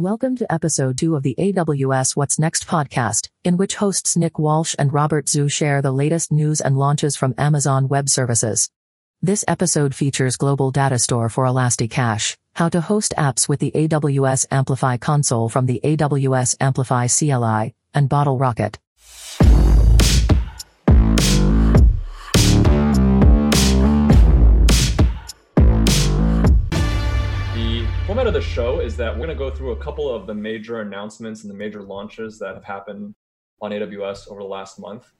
Welcome to episode 2 of the AWS What's Next podcast, in which hosts Nick Walsh and Robert Zhu share the latest news and launches from Amazon Web Services. This episode features Global Data Store for Elasticache, how to host apps with the AWS Amplify console from the AWS Amplify CLI, and Bottle Rocket. Format of the show is that we're going to go through a couple of the major announcements and the major launches that have happened on AWS over the last month.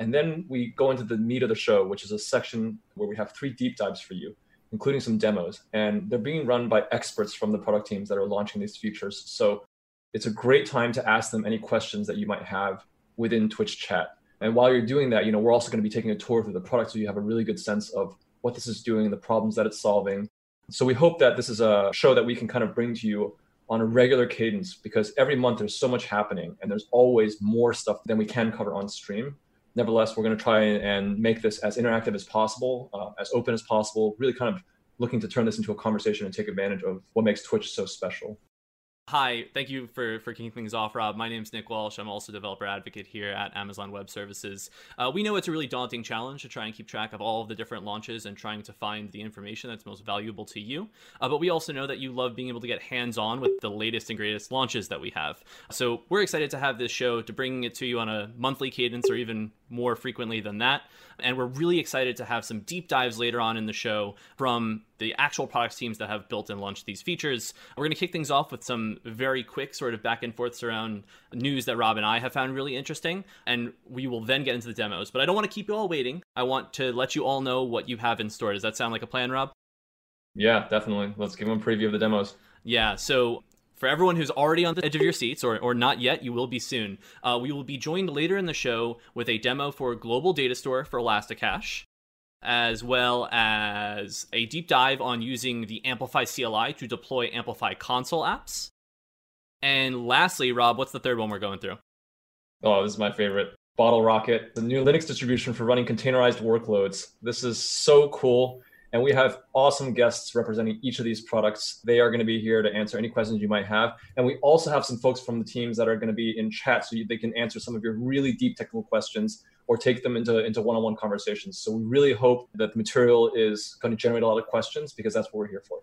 And then we go into the meat of the show, which is a section where we have three deep dives for you, including some demos. And they're being run by experts from the product teams that are launching these features. So it's a great time to ask them any questions that you might have within Twitch chat. And while you're doing that, you know, we're also going to be taking a tour through the product so you have a really good sense of what this is doing, the problems that it's solving. So we hope that this is a show that we can kind of bring to you on a regular cadence because every month there's so much happening and there's always more stuff than we can cover on stream. Nevertheless, we're going to try and make this as interactive as possible, uh, as open as possible, really kind of looking to turn this into a conversation and take advantage of what makes Twitch so special. Hi, thank you for, for kicking things off, Rob. My name is Nick Walsh. I'm also developer advocate here at Amazon Web Services. Uh, we know it's a really daunting challenge to try and keep track of all of the different launches and trying to find the information that's most valuable to you. Uh, but we also know that you love being able to get hands on with the latest and greatest launches that we have. So we're excited to have this show to bring it to you on a monthly cadence or even more frequently than that. And we're really excited to have some deep dives later on in the show from the actual products teams that have built and launched these features. We're going to kick things off with some very quick sort of back and forths around news that Rob and I have found really interesting. And we will then get into the demos. But I don't want to keep you all waiting. I want to let you all know what you have in store. Does that sound like a plan, Rob? Yeah, definitely. Let's give them a preview of the demos. Yeah, so for everyone who's already on the edge of your seats or, or not yet, you will be soon. Uh, we will be joined later in the show with a demo for Global Data Store for Elasticache, as well as a deep dive on using the Amplify CLI to deploy Amplify console apps. And lastly, Rob, what's the third one we're going through? Oh, this is my favorite. Bottle Rocket, the new Linux distribution for running containerized workloads. This is so cool. And we have awesome guests representing each of these products. They are going to be here to answer any questions you might have. And we also have some folks from the teams that are going to be in chat so they can answer some of your really deep technical questions or take them into, into one-on-one conversations. So we really hope that the material is going to generate a lot of questions because that's what we're here for.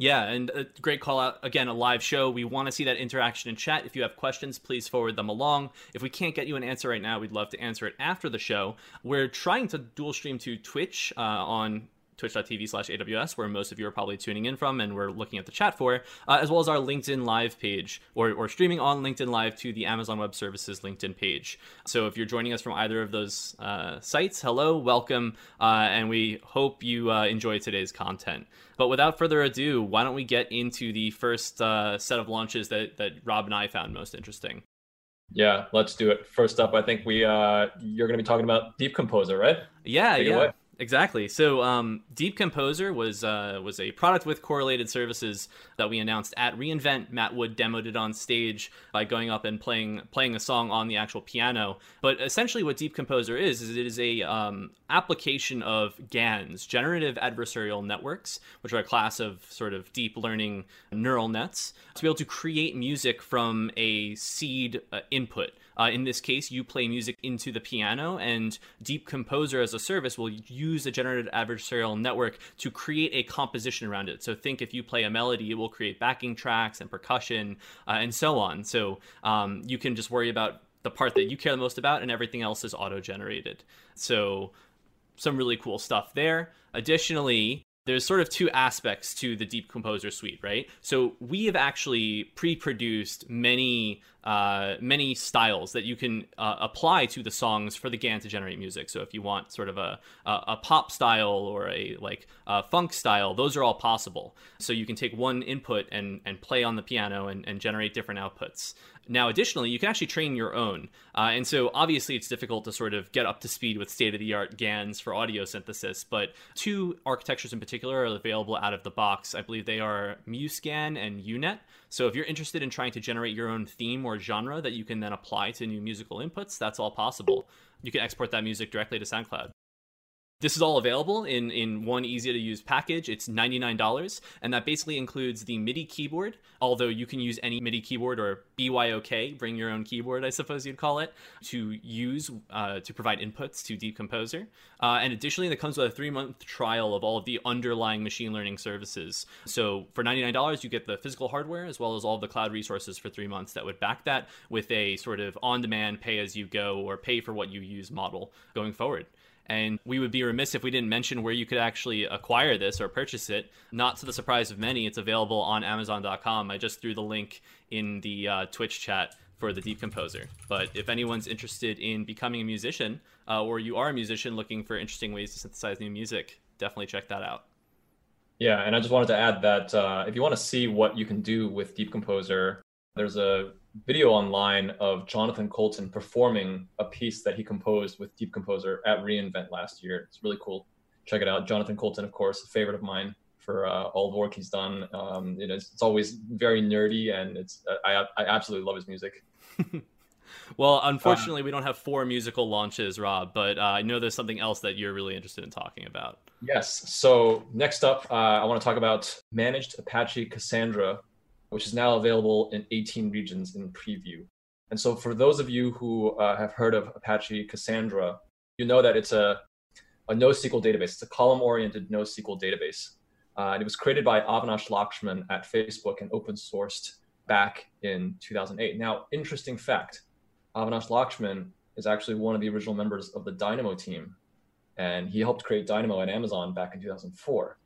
Yeah, and a great call out again, a live show. We want to see that interaction in chat. If you have questions, please forward them along. If we can't get you an answer right now, we'd love to answer it after the show. We're trying to dual stream to Twitch uh, on twitch.tv slash AWS, where most of you are probably tuning in from and we're looking at the chat for, uh, as well as our LinkedIn Live page or, or streaming on LinkedIn Live to the Amazon Web Services LinkedIn page. So if you're joining us from either of those uh, sites, hello, welcome, uh, and we hope you uh, enjoy today's content. But without further ado, why don't we get into the first uh, set of launches that, that Rob and I found most interesting? Yeah, let's do it. First up, I think we uh, you're going to be talking about Deep Composer, right? Yeah, Take yeah. Exactly. So, um, Deep Composer was uh, was a product with correlated services that we announced at reInvent. Matt Wood demoed it on stage by going up and playing playing a song on the actual piano. But essentially, what Deep Composer is is it is a um, application of GANs, generative adversarial networks, which are a class of sort of deep learning neural nets, to be able to create music from a seed uh, input. Uh, in this case, you play music into the piano, and Deep Composer as a service will use a generative adversarial network to create a composition around it. So think if you play a melody, it will create backing tracks and percussion uh, and so on. So um, you can just worry about the part that you care the most about, and everything else is auto generated. So some really cool stuff there. Additionally, there's sort of two aspects to the Deep Composer suite, right? So we have actually pre-produced many uh, many styles that you can uh, apply to the songs for the GAN to generate music. So if you want sort of a a, a pop style or a like funk style, those are all possible. So you can take one input and and play on the piano and, and generate different outputs. Now, additionally, you can actually train your own. Uh, and so obviously it's difficult to sort of get up to speed with state of the art GANs for audio synthesis, but two architectures in particular are available out of the box. I believe they are MuseGAN and U-Net. So if you're interested in trying to generate your own theme or genre that you can then apply to new musical inputs, that's all possible. You can export that music directly to SoundCloud. This is all available in, in one easy to use package. It's $99, and that basically includes the MIDI keyboard, although you can use any MIDI keyboard or BYOK, bring your own keyboard, I suppose you'd call it, to use uh, to provide inputs to Deep Composer. Uh, and additionally, that comes with a three month trial of all of the underlying machine learning services. So for $99, you get the physical hardware as well as all the cloud resources for three months that would back that with a sort of on demand pay as you go or pay for what you use model going forward. And we would be remiss if we didn't mention where you could actually acquire this or purchase it. Not to the surprise of many, it's available on Amazon.com. I just threw the link in the uh, Twitch chat for the Deep Composer. But if anyone's interested in becoming a musician, uh, or you are a musician looking for interesting ways to synthesize new music, definitely check that out. Yeah, and I just wanted to add that uh, if you want to see what you can do with Deep Composer, there's a video online of Jonathan Coulton performing a piece that he composed with Deep Composer at reInvent last year. It's really cool. Check it out. Jonathan Coulton, of course, a favorite of mine for uh, all the work he's done. Um, it is, it's always very nerdy, and it's I, I absolutely love his music. well, unfortunately, um, we don't have four musical launches, Rob, but uh, I know there's something else that you're really interested in talking about. Yes. So next up, uh, I want to talk about managed Apache Cassandra which is now available in 18 regions in preview. And so, for those of you who uh, have heard of Apache Cassandra, you know that it's a, a NoSQL database. It's a column oriented NoSQL database. Uh, and it was created by Avinash Lakshman at Facebook and open sourced back in 2008. Now, interesting fact Avinash Lakshman is actually one of the original members of the Dynamo team. And he helped create Dynamo at Amazon back in 2004.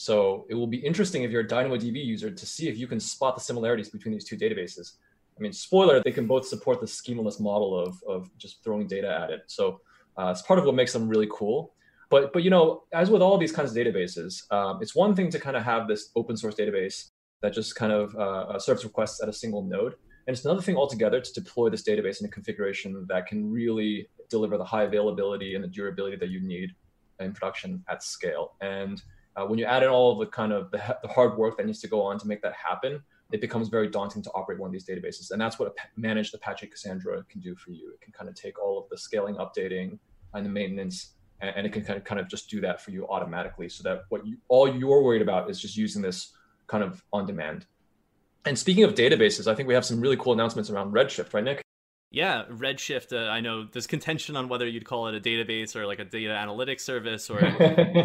So it will be interesting if you're a DynamoDB user to see if you can spot the similarities between these two databases. I mean, spoiler, they can both support the schemaless model of, of just throwing data at it. So uh, it's part of what makes them really cool. But, but you know, as with all these kinds of databases, um, it's one thing to kind of have this open source database that just kind of uh, uh, serves requests at a single node. And it's another thing altogether to deploy this database in a configuration that can really deliver the high availability and the durability that you need in production at scale. And uh, when you add in all of the kind of the, the, hard work that needs to go on to make that happen, it becomes very daunting to operate one of these databases. And that's what a managed Apache Cassandra can do for you. It can kind of take all of the scaling, updating, and the maintenance, and, and it can kind of kind of just do that for you automatically, so that what you all you're worried about is just using this kind of on demand. And speaking of databases, I think we have some really cool announcements around Redshift, right, Nick? Yeah, Redshift. Uh, I know there's contention on whether you'd call it a database or like a data analytics service, or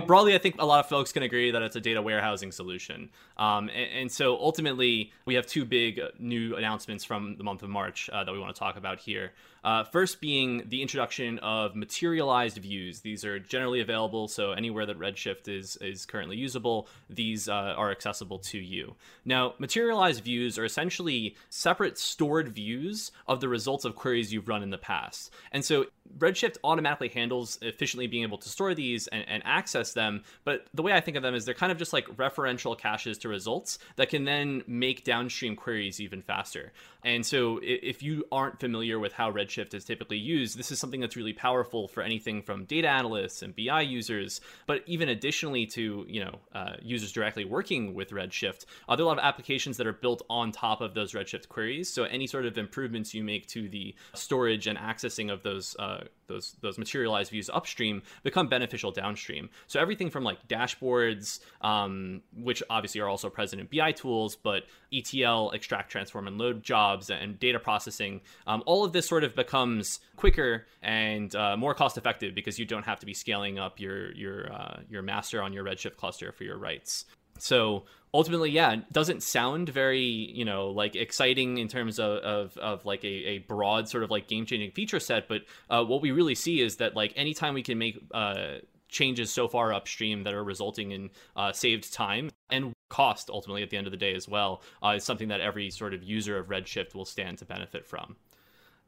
broadly, I think a lot of folks can agree that it's a data warehousing solution. Um, and, and, so ultimately, we have two big uh, new announcements from the month of March uh, that we want to talk about here. Uh, first, being the introduction of materialized views. These are generally available, so anywhere that Redshift is is currently usable, these uh, are accessible to you. Now, materialized views are essentially separate stored views of the results of queries you've run in the past, and so Redshift automatically handles efficiently being able to store these and, and, access them. But the way I think of them is they're kind of just like referential caches to results that can then make downstream queries even faster. And so if you aren't familiar with how Redshift is typically used, this is something that's really powerful for anything from data analysts and BI users, but even additionally to you know uh, users directly working with Redshift. Uh, there are a lot of applications that are built on top of those Redshift queries. So any sort of improvements you make to the storage and accessing of those uh, those those materialized views upstream become beneficial downstream. So everything from like dashboards, um, which obviously are also present in BI tools, but ETL, extract, transform, and load jobs and data processing, um, all of this sort of becomes quicker and uh, more cost effective because you don't have to be scaling up your your uh, your master on your Redshift cluster for your writes. So ultimately, yeah, doesn't sound very, you know, like exciting in terms of, of, of like a, a broad sort of like game changing feature set. But uh, what we really see is that like anytime we can make uh, changes so far upstream that are resulting in uh, saved time and cost ultimately at the end of the day as well uh, is something that every sort of user of Redshift will stand to benefit from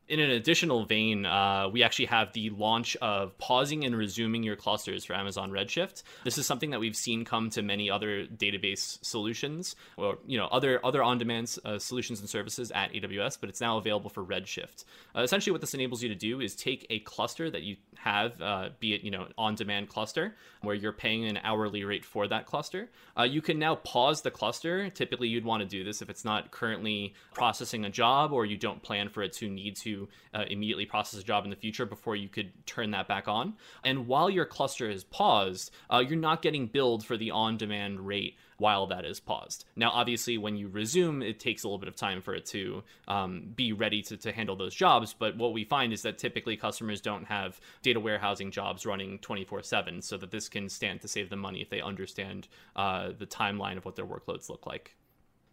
in an additional vein, uh, we actually have the launch of pausing and resuming your clusters for Amazon Redshift. This is something that we've seen come to many other database solutions or you know other other on-demand uh, solutions and services at AWS, but it's now available for Redshift. Uh, essentially, what this enables you to do is take a cluster that you have, uh, be it you know on-demand cluster where you're paying an hourly rate for that cluster. Uh, you can now pause the cluster. Typically, you'd want to do this if it's not currently processing a job or you don't plan for it to need to uh, immediately process a job in the future before you could turn that back on. And while your cluster is paused, uh, you're not getting billed for the on demand rate while that is paused. Now, obviously, when you resume, it takes a little bit of time for it to um, be ready to, to handle those jobs. But what we find is that typically customers don't have data warehousing jobs running 24 7, so that this can stand to save them money if they understand uh, the timeline of what their workloads look like.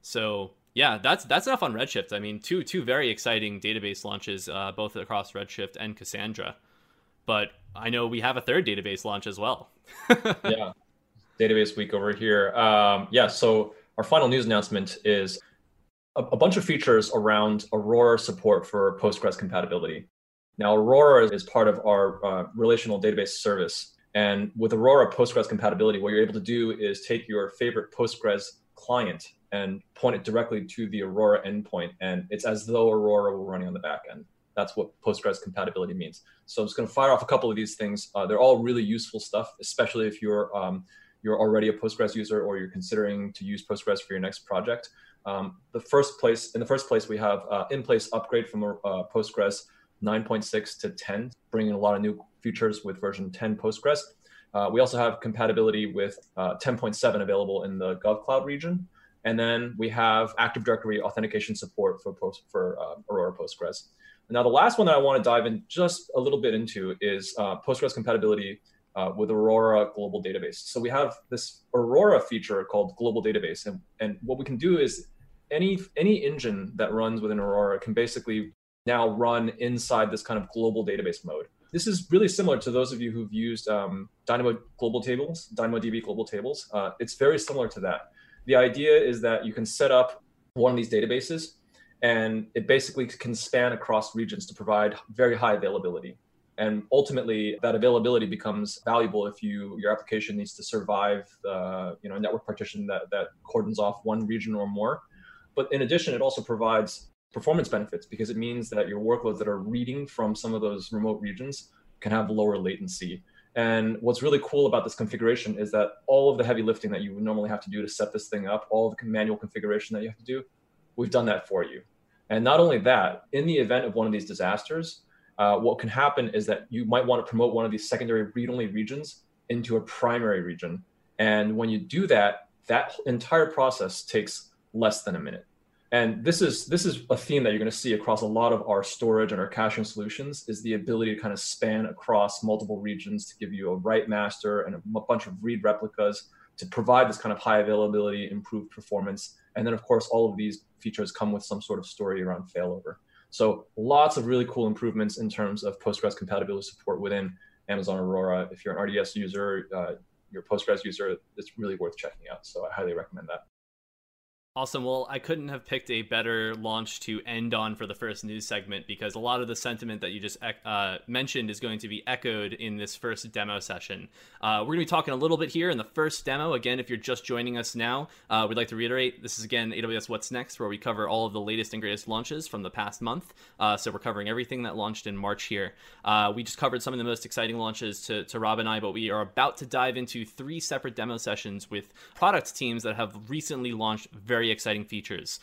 So yeah, that's that's enough on Redshift. I mean, two two very exciting database launches, uh, both across Redshift and Cassandra. But I know we have a third database launch as well. yeah, database week over here. Um, yeah, so our final news announcement is a, a, bunch of features around Aurora support for Postgres compatibility. Now, Aurora is part of our uh, relational database service. And with Aurora Postgres compatibility, what you're able to do is take your favorite Postgres client and point it directly to the Aurora endpoint. And it's as though Aurora were running on the back end. That's what Postgres compatibility means. So I'm just going to fire off a couple of these things. Uh, they're all really useful stuff, especially if you're um, you're already a Postgres user or you're considering to use Postgres for your next project. Um, the first place, in the first place, we have uh, in-place upgrade from uh, Postgres 9.6 to 10, bringing a lot of new features with version 10 Postgres. Uh, we also have compatibility with uh, 10.7 available in the GovCloud region. And then we have Active Directory authentication support for, post, for uh, Aurora Postgres. Now, the last one that I want to dive in just a little bit into is uh, Postgres compatibility uh, with Aurora Global Database. So we have this Aurora feature called Global Database, and, and what we can do is any any engine that runs within Aurora can basically now run inside this kind of global database mode. This is really similar to those of you who've used um, Dynamo Global Tables, DynamoDB Global Tables. Uh, it's very similar to that. The idea is that you can set up one of these databases, and it basically can span across regions to provide very high availability. And ultimately that availability becomes valuable if you your application needs to survive uh, you know a network partition that that cordons off one region or more. But in addition it also provides performance benefits because it means that your workloads that are reading from some of those remote regions can have lower latency and what's really cool about this configuration is that all of the heavy lifting that you would normally have to do to set this thing up all the manual configuration that you have to do we've done that for you and not only that in the event of one of these disasters uh, what can happen is that you might want to promote one of these secondary read-only regions into a primary region. And when you do that, that entire process takes less than a minute. And this is this is a theme that you're going to see across a lot of our storage and our caching solutions is the ability to kind of span across multiple regions to give you a write master and a bunch of read replicas to provide this kind of high availability, improved performance. And then of course all of these features come with some sort of story around failover. So lots of really cool improvements in terms of Postgres compatibility support within Amazon Aurora. If you're an RDS user, uh, you're a Postgres user, it's really worth checking out. So I highly recommend that. Awesome. Well, I couldn't have picked a better launch to end on for the first news segment because a lot of the sentiment that you just uh, mentioned is going to be echoed in this first demo session. Uh, we're going to be talking a little bit here in the first demo. Again, if you're just joining us now, uh, we'd like to reiterate this is again AWS What's Next, where we cover all of the latest and greatest launches from the past month. Uh, so we're covering everything that launched in March here. Uh, we just covered some of the most exciting launches to, to Rob and I, but we are about to dive into three separate demo sessions with product teams that have recently launched very very exciting features.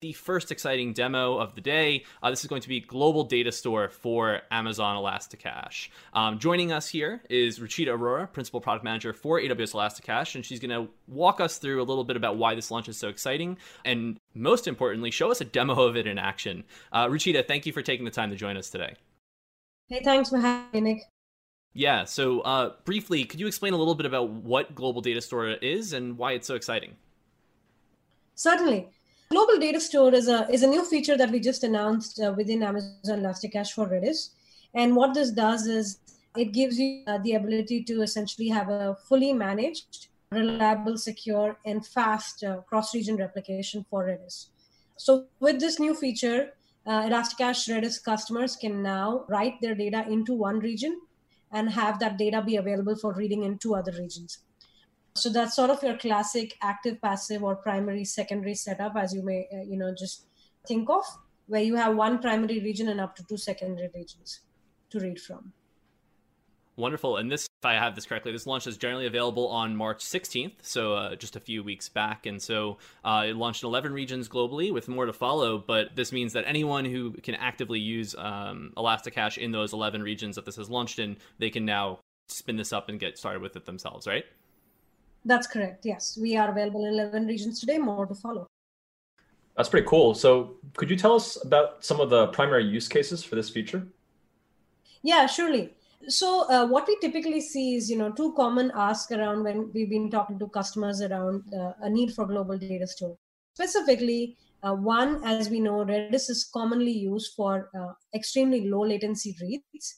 The first exciting demo of the day. Uh, this is going to be global data store for Amazon Elasticache. Um, joining us here is Ruchita Arora, principal product manager for AWS Elasticache, and she's going to walk us through a little bit about why this launch is so exciting, and most importantly, show us a demo of it in action. Uh, Ruchita, thank you for taking the time to join us today. Hey, thanks for having me, Nick. Yeah. So, uh, briefly, could you explain a little bit about what Global Data Store is and why it's so exciting? Certainly. Global Data Store is a is a new feature that we just announced uh, within Amazon Elasticache for Redis. And what this does is it gives you uh, the ability to essentially have a fully managed, reliable, secure, and fast uh, cross-region replication for Redis. So with this new feature, uh, Elasticache Redis customers can now write their data into one region and have that data be available for reading in two other regions. So that's sort of your classic active, passive, or primary, secondary setup, as you may, uh, you know, just think of, where you have one primary region and up to two secondary regions to read from. Wonderful. And this, if I have this correctly, this launch is generally available on March 16th, so uh, just a few weeks back. And so uh, it launched in 11 regions globally with more to follow. But this means that anyone who can actively use um, Elasticache in those 11 regions that this has launched in, they can now spin this up and get started with it themselves, right? That's correct. Yes. We are available in 11 regions today, more to follow. That's pretty cool. So, could you tell us about some of the primary use cases for this feature? Yeah, surely so uh, what we typically see is you know two common asks around when we've been talking to customers around uh, a need for global data store. Specifically uh, one as we know redis is commonly used for uh, extremely low latency reads.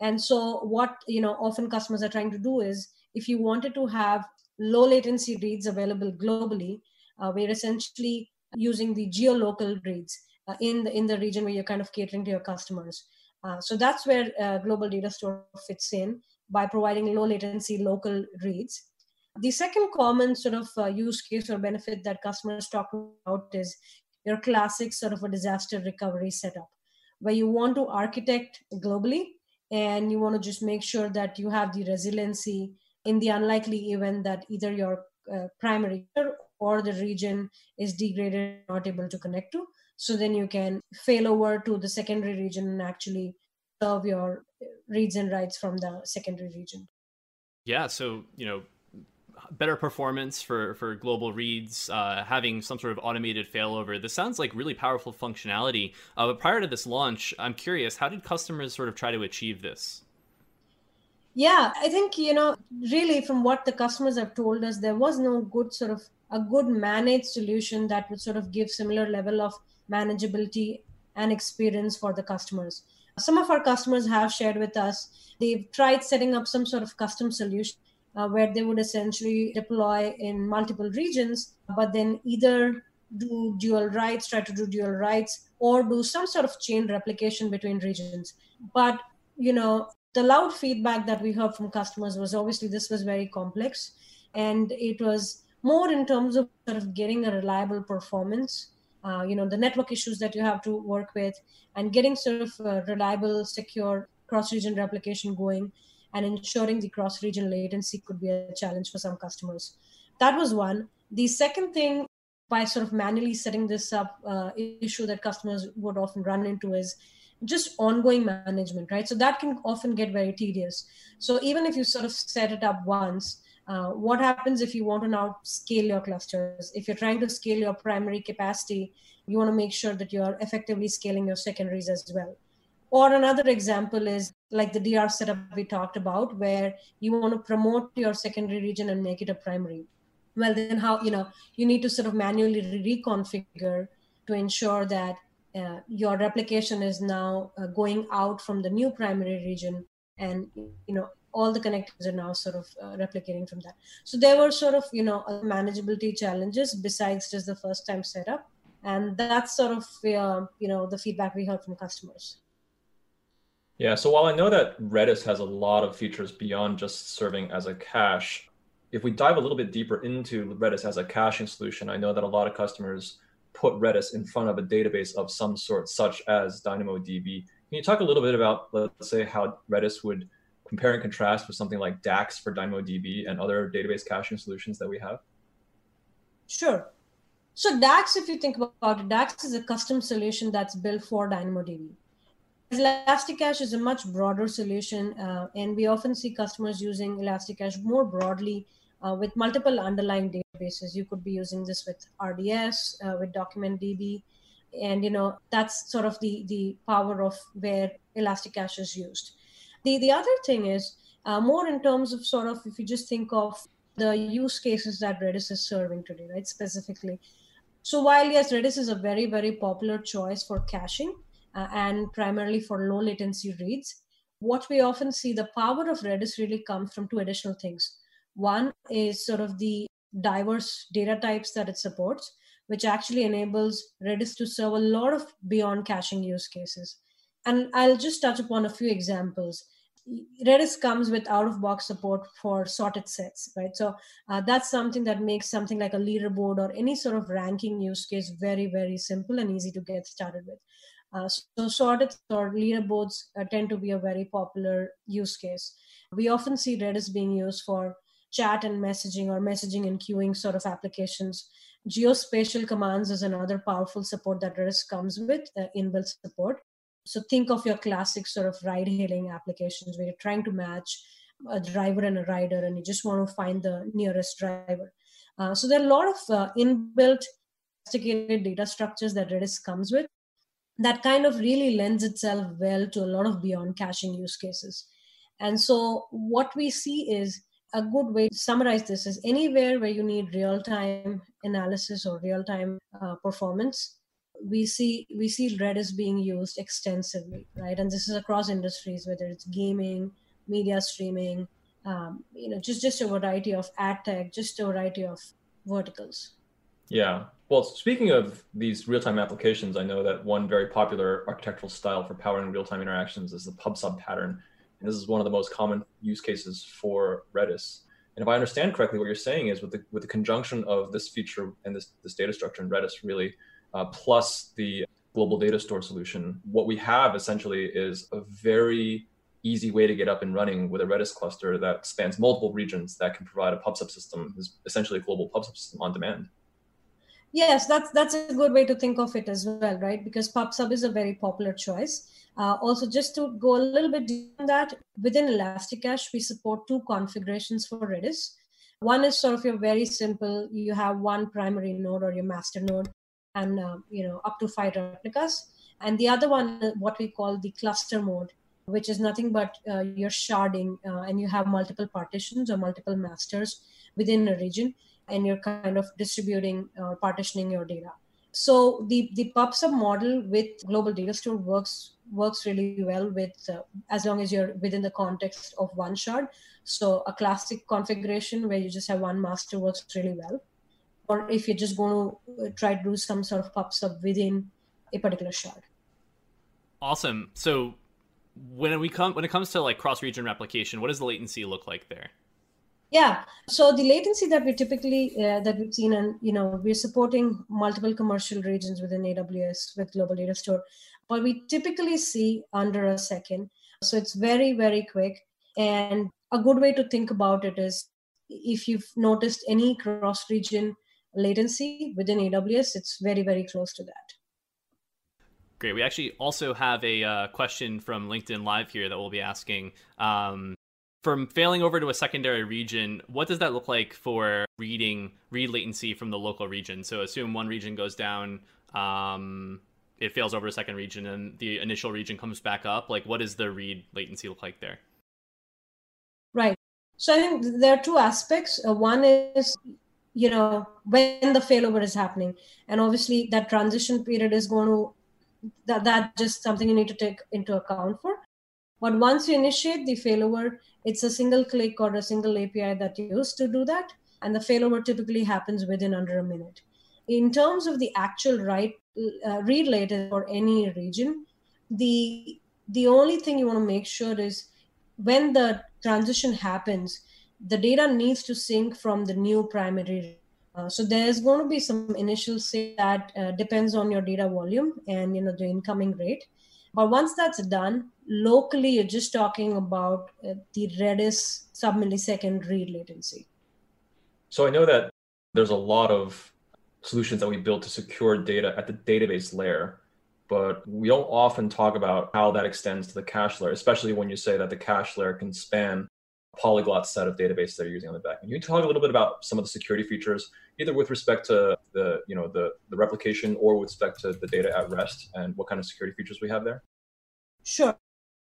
And so what you know often customers are trying to do is if you wanted to have low latency reads available globally uh, we're essentially using the geolocal reads uh, in the in the region where you're kind of catering to your customers uh, so that's where uh, Global Data Store fits in by providing low latency local reads. The second common sort of uh, use case or benefit that customers talk about is your classic sort of a disaster recovery setup, where you want to architect globally and you want to just make sure that you have the resiliency in the unlikely event that either your uh, primary or the region is degraded, not able to connect to so then you can fail over to the secondary region and actually serve your reads and writes from the secondary region. Yeah so you know better performance for for global reads uh, having some sort of automated failover this sounds like really powerful functionality. Uh, but prior to this launch i'm curious how did customers sort of try to achieve this? Yeah i think you know really from what the customers have told us there was no good sort of a good managed solution that would sort of give similar level of manageability and experience for the customers. Some of our customers have shared with us they've tried setting up some sort of custom solution uh, where they would essentially deploy in multiple regions, but then either do dual writes, try to do dual writes, or do some sort of chain replication between regions. But you know, the loud feedback that we heard from customers was obviously this was very complex, and it was more in terms of sort of getting a reliable performance uh, you know the network issues that you have to work with and getting sort of reliable secure cross-region replication going and ensuring the cross-region latency could be a challenge for some customers. That was one. The second thing by sort of manually setting this up uh, issue that customers would often run into is just ongoing management right? So that can often get very tedious. So even if you sort of set it up once uh, what happens if you want to now scale your clusters? If you're trying to scale your primary capacity, you want to make sure that you're effectively scaling your secondaries as well. Or another example is like the DR setup we talked about, where you want to promote your secondary region and make it a primary. Well, then how, you know, you need to sort of manually reconfigure to ensure that uh, your replication is now uh, going out from the new primary region and, you know, all the connectors are now sort of uh, replicating from that. So there were sort of, you know, manageability challenges besides just the first time setup. And that's sort of, uh, you know, the feedback we heard from customers. Yeah. So while I know that Redis has a lot of features beyond just serving as a cache, if we dive a little bit deeper into Redis as a caching solution, I know that a lot of customers put Redis in front of a database of some sort, such as DynamoDB. Can you talk a little bit about, let's say, how Redis would compare and contrast with something like DAX for DynamoDB and other database caching solutions that we have? Sure. So DAX, if you think about it, DAX is a custom solution that's built for DynamoDB. Elasticache is a much broader solution, uh, and we often see customers using Elasticache more broadly uh, with multiple underlying databases. You could be using this with RDS, uh, with DocumentDB, and you know that's sort of the the power of where Elasticache is used. The, the other thing is uh, more in terms of sort of if you just think of the use cases that Redis is serving today, right? Specifically. So while yes, Redis is a very, very popular choice for caching uh, and primarily for low latency reads, what we often see the power of Redis really comes from two additional things. One is sort of the diverse data types that it supports, which actually enables Redis to serve a lot of beyond caching use cases. And I'll just touch upon a few examples. Redis comes with out of box support for sorted sets, right? So uh, that's something that makes something like a leaderboard or any sort of ranking use case very, very simple and easy to get started with. Uh, so sorted or leaderboards uh, tend to be a very popular use case. We often see Redis being used for chat and messaging or messaging and queuing sort of applications. Geospatial commands is another powerful support that Redis comes with, uh, inbuilt support. So think of your classic sort of ride hailing applications where you're trying to match a driver and a rider and you just want to find the nearest driver. Uh, so there are a lot of uh, inbuilt sophisticated data structures that Redis comes with that kind of really lends itself well to a lot of beyond caching use cases. And so what we see is a good way to summarize this is anywhere where you need real-time analysis or real-time uh, performance we see we see redis being used extensively right? And this is across industries whether it's gaming media streaming um, you know just just a variety of ad tech just a variety of verticals. Yeah. Well speaking of these real-time applications i know that one very popular architectural style for powering real-time interactions is the pub sub pattern. And this is one of the most common use cases for Redis. And if I understand correctly, what you're saying is with the with the conjunction of this feature and this this data structure in Redis, really, uh, plus the global data store solution, what we have essentially is a very easy way to get up and running with a Redis cluster that spans multiple regions that can provide a PubSub system, is essentially a global PubSub system on demand. Yes, that's that's a good way to think of it as well, right? Because PubSub is a very popular choice. Uh, also, just to go a little bit deeper on that, within Elasticache, we support two configurations for Redis. One is sort of your very simple, you have one primary node or your master node and uh, you know up to five replicas. And the other one, what we call the cluster mode, which is nothing but uh, you're sharding uh, and you have multiple partitions or multiple masters within a region and you're kind of distributing or partitioning your data. So the the PubSub model with global data store works works really well with uh, as long as you're within the context of one shard. So a classic configuration where you just have one master works really well. Or if you're just going to uh, try to do some sort of PubSub within a particular shard. Awesome. So when we come when it comes to like cross region replication, what does the latency look like there? Yeah. So the latency that we typically uh, that we've seen, and you know, we're supporting multiple commercial regions within AWS with Global Data Store, but we typically see under a second. So it's very very quick, and a good way to think about it is if you've noticed any cross region latency within AWS, it's very very close to that. Great. We actually also have a uh, question from LinkedIn Live here that we'll be asking. Um, from failing over to a secondary region, what does that look like for reading read latency from the local region? So assume one region goes down, um, it fails over a second region, and the initial region comes back up. Like, what does the read latency look like there? Right. So I think there are two aspects. Uh, one is, you know, when the failover is happening, and obviously that transition period is going to that that just something you need to take into account for. But once you initiate the failover, it's a single click or a single API that you use to do that. And the failover typically happens within under a minute. In terms of the actual write, uh, read latency for any region, the the only thing you want to make sure is when the transition happens, the data needs to sync from the new primary. Uh, so there's going to be some initial sync that uh, depends on your data volume and you know the incoming rate. But once that's done, locally, you're just talking about uh, the Redis sub millisecond read latency. So I know that there's a lot of solutions that we build to secure data at the database layer, but we don't often talk about how that extends to the cache layer, especially when you say that the cache layer can span polyglot set of databases that you're using on the back. Can you talk a little bit about some of the security features, either with respect to the you know the, the replication or with respect to the data at rest and what kind of security features we have there? Sure.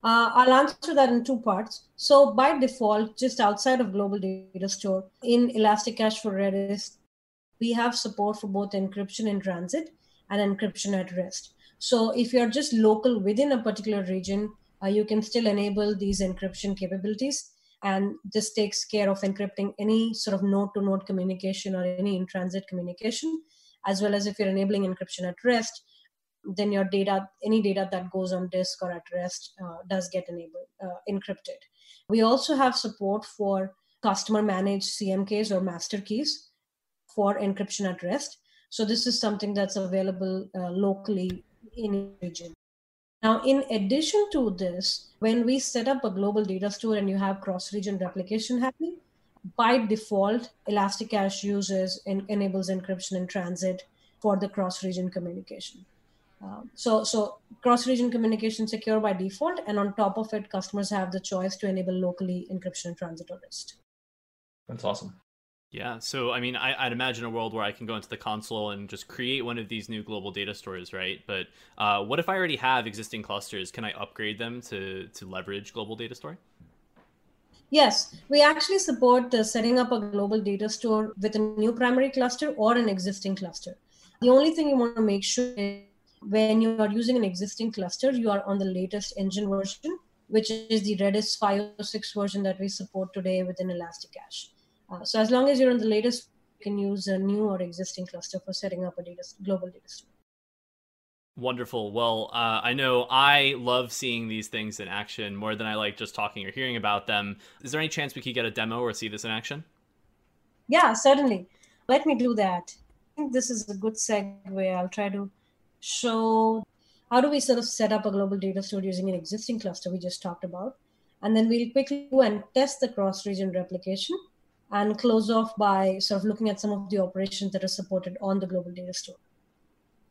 Uh, I'll answer that in two parts. So by default, just outside of Global Data Store, in Elasticache for Redis, we have support for both encryption in transit and encryption at rest. So if you're just local within a particular region, uh, you can still enable these encryption capabilities. And this takes care of encrypting any sort of node to node communication or any in transit communication, as well as if you're enabling encryption at rest, then your data, any data that goes on disk or at rest, uh, does get enabled, uh, encrypted. We also have support for customer managed CMKs or master keys for encryption at rest. So this is something that's available uh, locally in region. Now, in addition to this, when we set up a global data store and you have cross-region replication happening, by default, Elasticache uses and enables encryption in transit for the cross-region communication. Um, so, so cross-region communication secure by default, and on top of it, customers have the choice to enable locally encryption in transit or REST. That's awesome. Yeah, so I mean, I, would imagine a world where I can go into the console and just create one of these new global data stores, right? But uh, what if I already have existing clusters? Can I upgrade them to to leverage global data store? Yes, we actually support uh, setting up a global data store with a new primary cluster or an existing cluster. The only thing you want to make sure when you are using an existing cluster, you are on the latest engine version, which is the Redis 506 version that we support today within Elasticache. Uh, so as long as you're on the latest, you can use a new or existing cluster for setting up a data global data store. Wonderful. Well, uh, I know I love seeing these things in action more than I like just talking or hearing about them. Is there any chance we could get a demo or see this in action? Yeah, certainly. Let me do that. I think this is a good segue. I'll try to show how do we sort of set up a global data store using an existing cluster we just talked about. And then we'll quickly go and test the cross-region replication and close off by sort of looking at some of the operations that are supported on the global data store.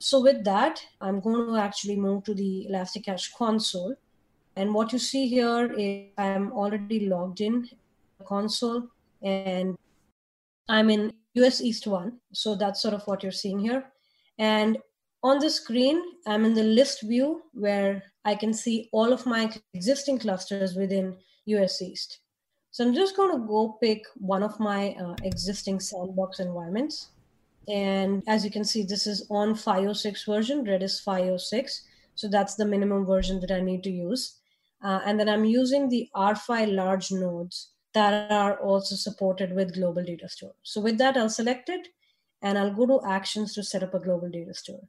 So with that, I'm going to actually move to the Elasticache console. And what you see here is I'm already logged in the console and I'm in US East 1. So that's sort of what you're seeing here. And on the screen, I'm in the list view where I can see all of my existing clusters within US East. So I'm just going to go pick one of my uh, existing sandbox environments. And as you can see, this is on 506 version, Redis 506. So that's the minimum version that I need to use. Uh, and then I'm using the R5 large nodes that are also supported with global data store. So with that, I'll select it and I'll go to actions to set up a global data store.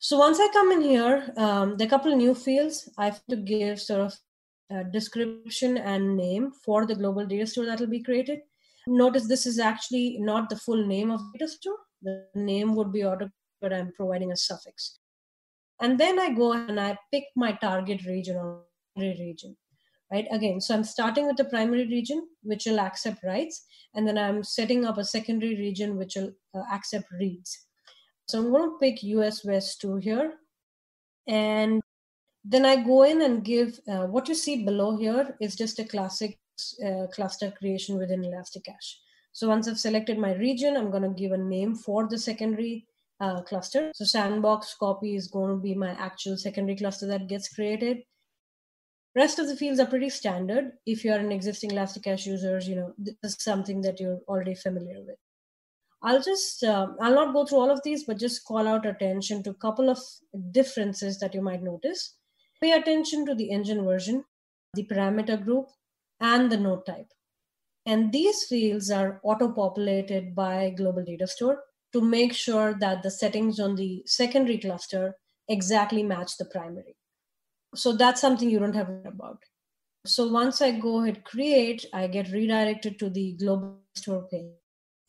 So once I come in here, um, there are a couple of new fields. I have to give sort of a description and name for the global data store that will be created. Notice this is actually not the full name of data store. The name would be auto, but I'm providing a suffix. And then I go and I pick my target region or region, right? Again, so I'm starting with the primary region, which will accept writes, and then I'm setting up a secondary region, which will uh, accept reads. So I'm going to pick US West 2 here. And then I go in and give uh, what you see below here is just a classic uh, cluster creation within Elasticache. So once I've selected my region, I'm going to give a name for the secondary uh, cluster. So sandbox copy is going to be my actual secondary cluster that gets created. Rest of the fields are pretty standard. If you're an existing Elasticache user, you know, this is something that you're already familiar with. I'll just, uh, I'll not go through all of these, but just call out attention to a couple of differences that you might notice. Pay attention to the engine version, the parameter group, and the node type. And these fields are auto-populated by Global Data Store to make sure that the settings on the secondary cluster exactly match the primary. So that's something you don't have to worry about. So once I go ahead create, I get redirected to the global store page.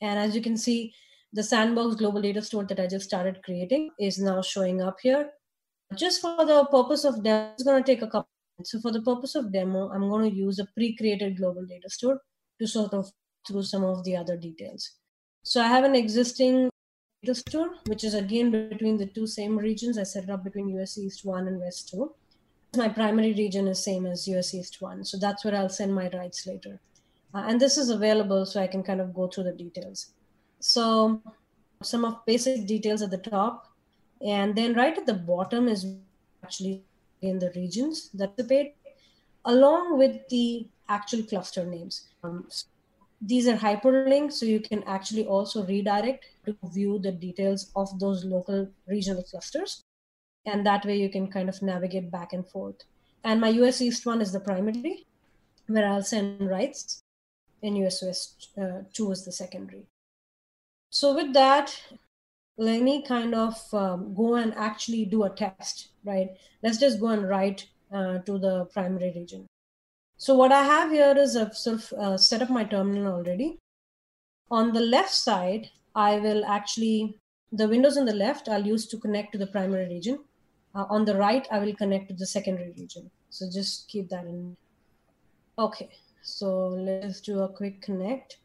And as you can see, the sandbox global data store that I just started creating is now showing up here. Just for the purpose of demo, it's going to take a couple. So for the purpose of demo, I'm going to use a pre-created global data store to sort of through some of the other details. So I have an existing data store, which is again between the two same regions. I set it up between US East 1 and West 2. My primary region is same as US East 1. So that's where I'll send my writes later. Uh, and this is available so I can kind of go through the details. So some of basic details at the top. And then right at the bottom is actually in the regions that page, along with the actual cluster names. Um, these are hyperlinks, so you can actually also redirect to view the details of those local regional clusters. And that way you can kind of navigate back and forth. And my US East one is the primary, where I'll send writes, and US West uh, 2 is the secondary. So with that, let me kind of um, go and actually do a test, right? Let's just go and write uh, to the primary region. So what I have here is I've sort of uh, set up my terminal already. On the left side, I will actually, the windows on the left, I'll use to connect to the primary region. uh, on the right, I will connect to the secondary region. So just keep that in. Okay, so let's do a quick connect.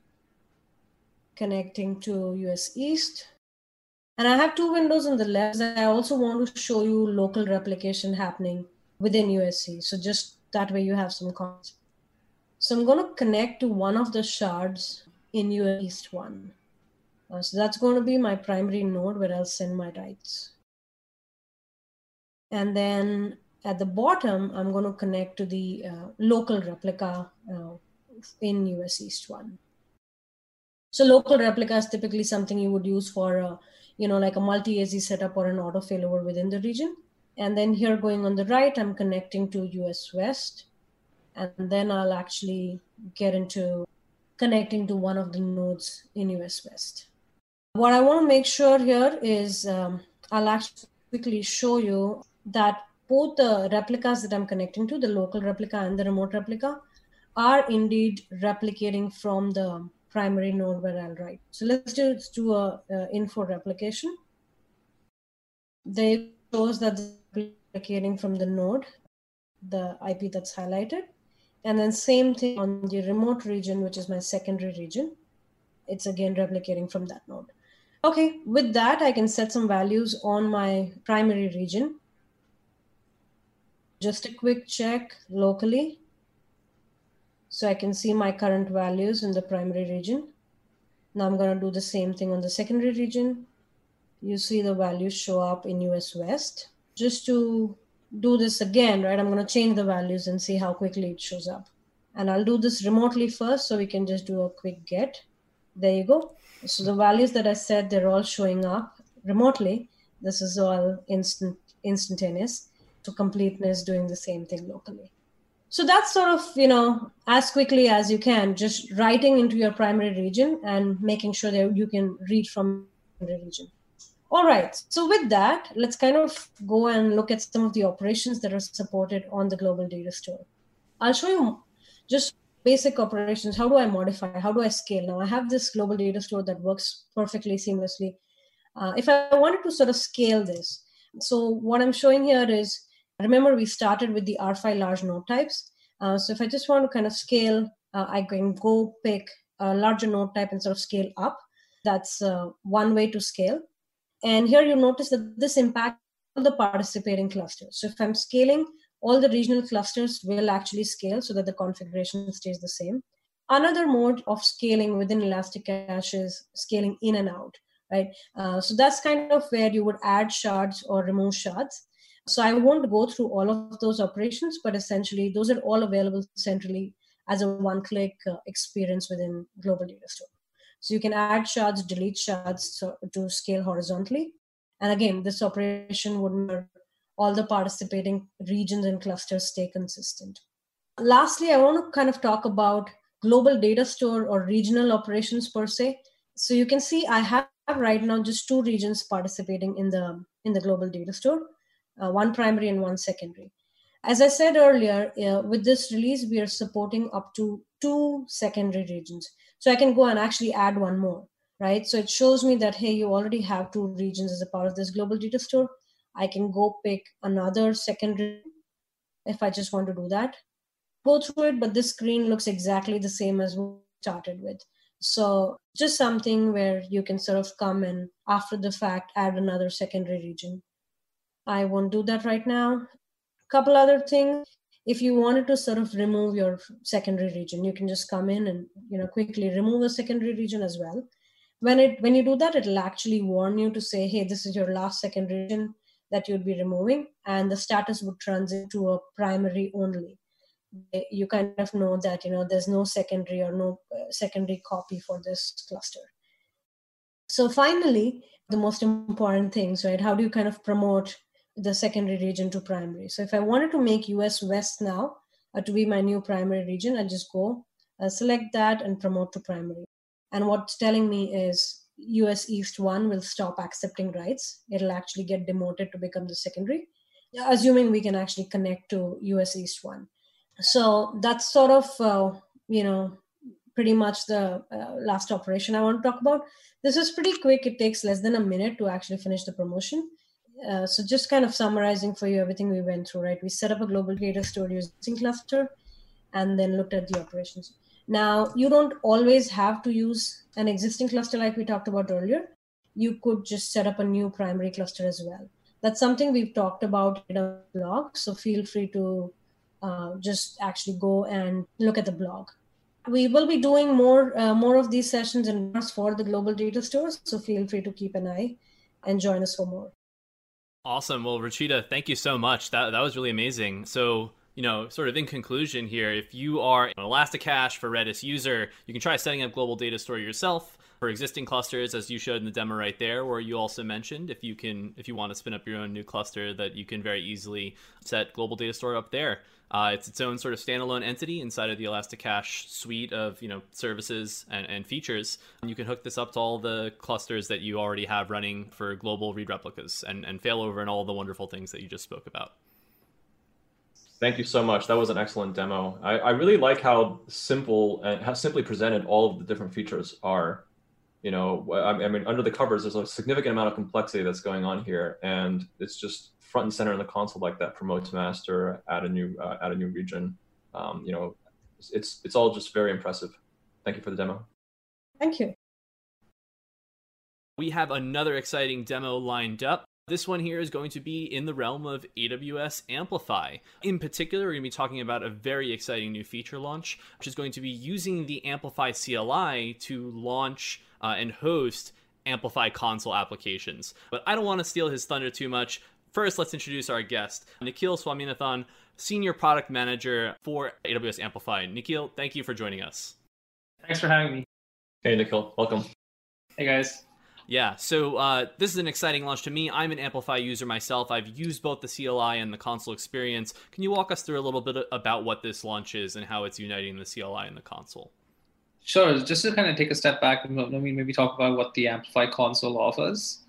Connecting to US East. And I have two windows on the left. I also want to show you local replication happening within USC. So just that way you have some context. So I'm going to connect to one of the shards in US East 1. Uh, so that's going to be my primary node where I'll send my writes. And then at the bottom, I'm going to connect to the uh, local replica uh, in US East 1. So local replica is typically something you would use for, uh, you know, like a multi-AZ setup or an auto failover within the region. And then here going on the right, I'm connecting to US West. And then I'll actually get into connecting to one of the nodes in US West. What I want to make sure here is um, I'll actually quickly show you that both the replicas that I'm connecting to, the local replica and the remote replica, are indeed replicating from the primary node where I'll write. So let's do, let's do a, a info replication. They shows that replicating from the node, the IP that's highlighted. And then same thing on the remote region, which is my secondary region. It's again replicating from that node. Okay, with that, I can set some values on my primary region. Just a quick check locally. So I can see my current values in the primary region. Now I'm going to do the same thing on the secondary region. You see the values show up in US West. Just to do this again, right, I'm going to change the values and see how quickly it shows up. And I'll do this remotely first so we can just do a quick get. There you go. So the values that I said, they're all showing up remotely. This is all instant instantaneous. To completeness, doing the same thing locally. So that's sort of, you know, as quickly as you can, just writing into your primary region and making sure that you can read from the region. All right. So with that, let's kind of go and look at some of the operations that are supported on the global data store. I'll show you just basic operations how do i modify how do i scale now i have this global data store that works perfectly seamlessly uh, if i wanted to sort of scale this so what i'm showing here is remember we started with the r5 large node types uh, so if i just want to kind of scale uh, i can go pick a larger node type and sort of scale up that's uh, one way to scale and here you notice that this impacts all the participating clusters so if i'm scaling all the regional clusters will actually scale so that the configuration stays the same. Another mode of scaling within Elasticache is scaling in and out, right? Uh, so that's kind of where you would add shards or remove shards. So I won't go through all of those operations, but essentially those are all available centrally as a one-click uh, experience within Global Data Store. So you can add shards, delete shards so, to scale horizontally. And again, this operation would make all the participating regions and clusters stay consistent. Lastly, I want to kind of talk about global data store or regional operations per se. So you can see I have right now just two regions participating in the in the global data store, uh, one primary and one secondary. As I said earlier, uh, with this release, we are supporting up to two secondary regions. So I can go and actually add one more, right? So it shows me that, hey, you already have two regions as a part of this global data store. I can go pick another secondary if I just want to do that. Go through it, but this screen looks exactly the same as we started with. So just something where you can sort of come and after the fact add another secondary region. I won't do that right now. Couple other things. If you wanted to sort of remove your secondary region, you can just come in and you know quickly remove a secondary region as well. When it when you do that, it'll actually warn you to say, hey, this is your last secondary region that you'd be removing, and the status would transit to a primary only. You kind of know that you know there's no secondary or no uh, secondary copy for this cluster. So finally, the most important things, right? How do you kind of promote the secondary region to primary? So if I wanted to make US West now uh, to be my new primary region, I just go uh, select that and promote to primary. And what's telling me is US East 1 will stop accepting writes. It'll actually get demoted to become the secondary, assuming we can actually connect to US East 1. So that's sort of, uh, you know, pretty much the uh, last operation I want to talk about. This is pretty quick. It takes less than a minute to actually finish the promotion. Uh, so just kind of summarizing for you everything we went through, right? We set up a global data store using cluster and then looked at the operations. Now, you don't always have to use an existing cluster like we talked about earlier. You could just set up a new primary cluster as well. That's something we've talked about in a blog. So feel free to uh, just actually go and look at the blog. We will be doing more uh, more of these sessions and for the global data stores. So feel free to keep an eye and join us for more. Awesome. Well, Ruchita, thank you so much. That that was really amazing. So, you know, sort of in conclusion here, if you are an Elasticache for Redis user, you can try setting up global data store yourself for existing clusters as you showed in the demo right there or you also mentioned if you can if you want to spin up your own new cluster that you can very easily set global data store up there uh, it's its own sort of standalone entity inside of the Elasticache suite of you know services and, and features. And you can hook this up to all the clusters that you already have running for global read replicas and, and failover and all the wonderful things that you just spoke about. Thank you so much. That was an excellent demo. I, I really like how simple and how simply presented all of the different features are you know I mean under the covers there's a significant amount of complexity that's going on here and it's just front and center in the console like that promotes master add a new uh, add a new region um, you know it's it's all just very impressive thank you for the demo thank you we have another exciting demo lined up this one here is going to be in the realm of AWS Amplify. In particular, we're going to be talking about a very exciting new feature launch, which is going to be using the Amplify CLI to launch uh, and host Amplify console applications. But I don't want to steal his thunder too much. First, let's introduce our guest, Nikhil Swaminathan, Senior Product Manager for AWS Amplify. Nikhil, thank you for joining us. Thanks for having me. Hey, Nikhil. Welcome. Hey, guys. Yeah, so uh, this is an exciting launch to me. I'm an Amplify user myself. I've used both the CLI and the console experience. Can you walk us through a little bit about what this launch is and how it's uniting the CLI and the console? Sure. Just to kind of take a step back, let me maybe talk about what the Amplify console offers.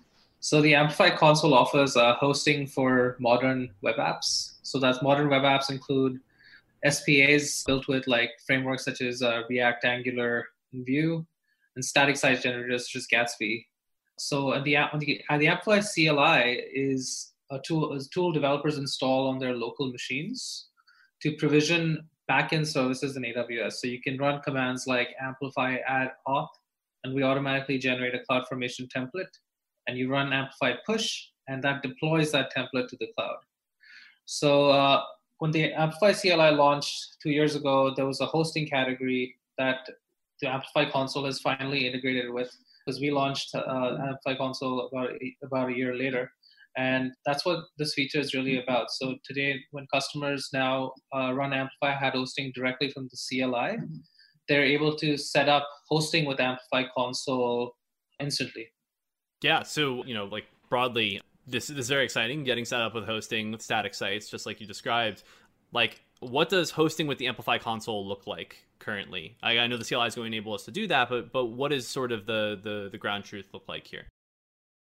So the Amplify console offers uh, hosting for modern web apps. So that's modern web apps include SPAs built with like frameworks such as uh, React, Angular, and Vue, and static site generators such as Gatsby. So the, the, the Amplify CLI is a tool, a tool developers install on their local machines to provision backend services in AWS. So you can run commands like amplify add auth, and we automatically generate a CloudFormation template. And you run amplify push, and that deploys that template to the cloud. So uh, when the Amplify CLI launched two years ago, there was a hosting category that the Amplify console has finally integrated with because we launched uh, Amplify console about a, about a year later and that's what this feature is really about so today when customers now uh, run amplify add hosting directly from the cli mm-hmm. they're able to set up hosting with amplify console instantly yeah so you know like broadly this, this is very exciting getting set up with hosting with static sites just like you described like what does hosting with the amplify console look like currently i, I know the cli is going to enable us to do that but but what is sort of the the, the ground truth look like here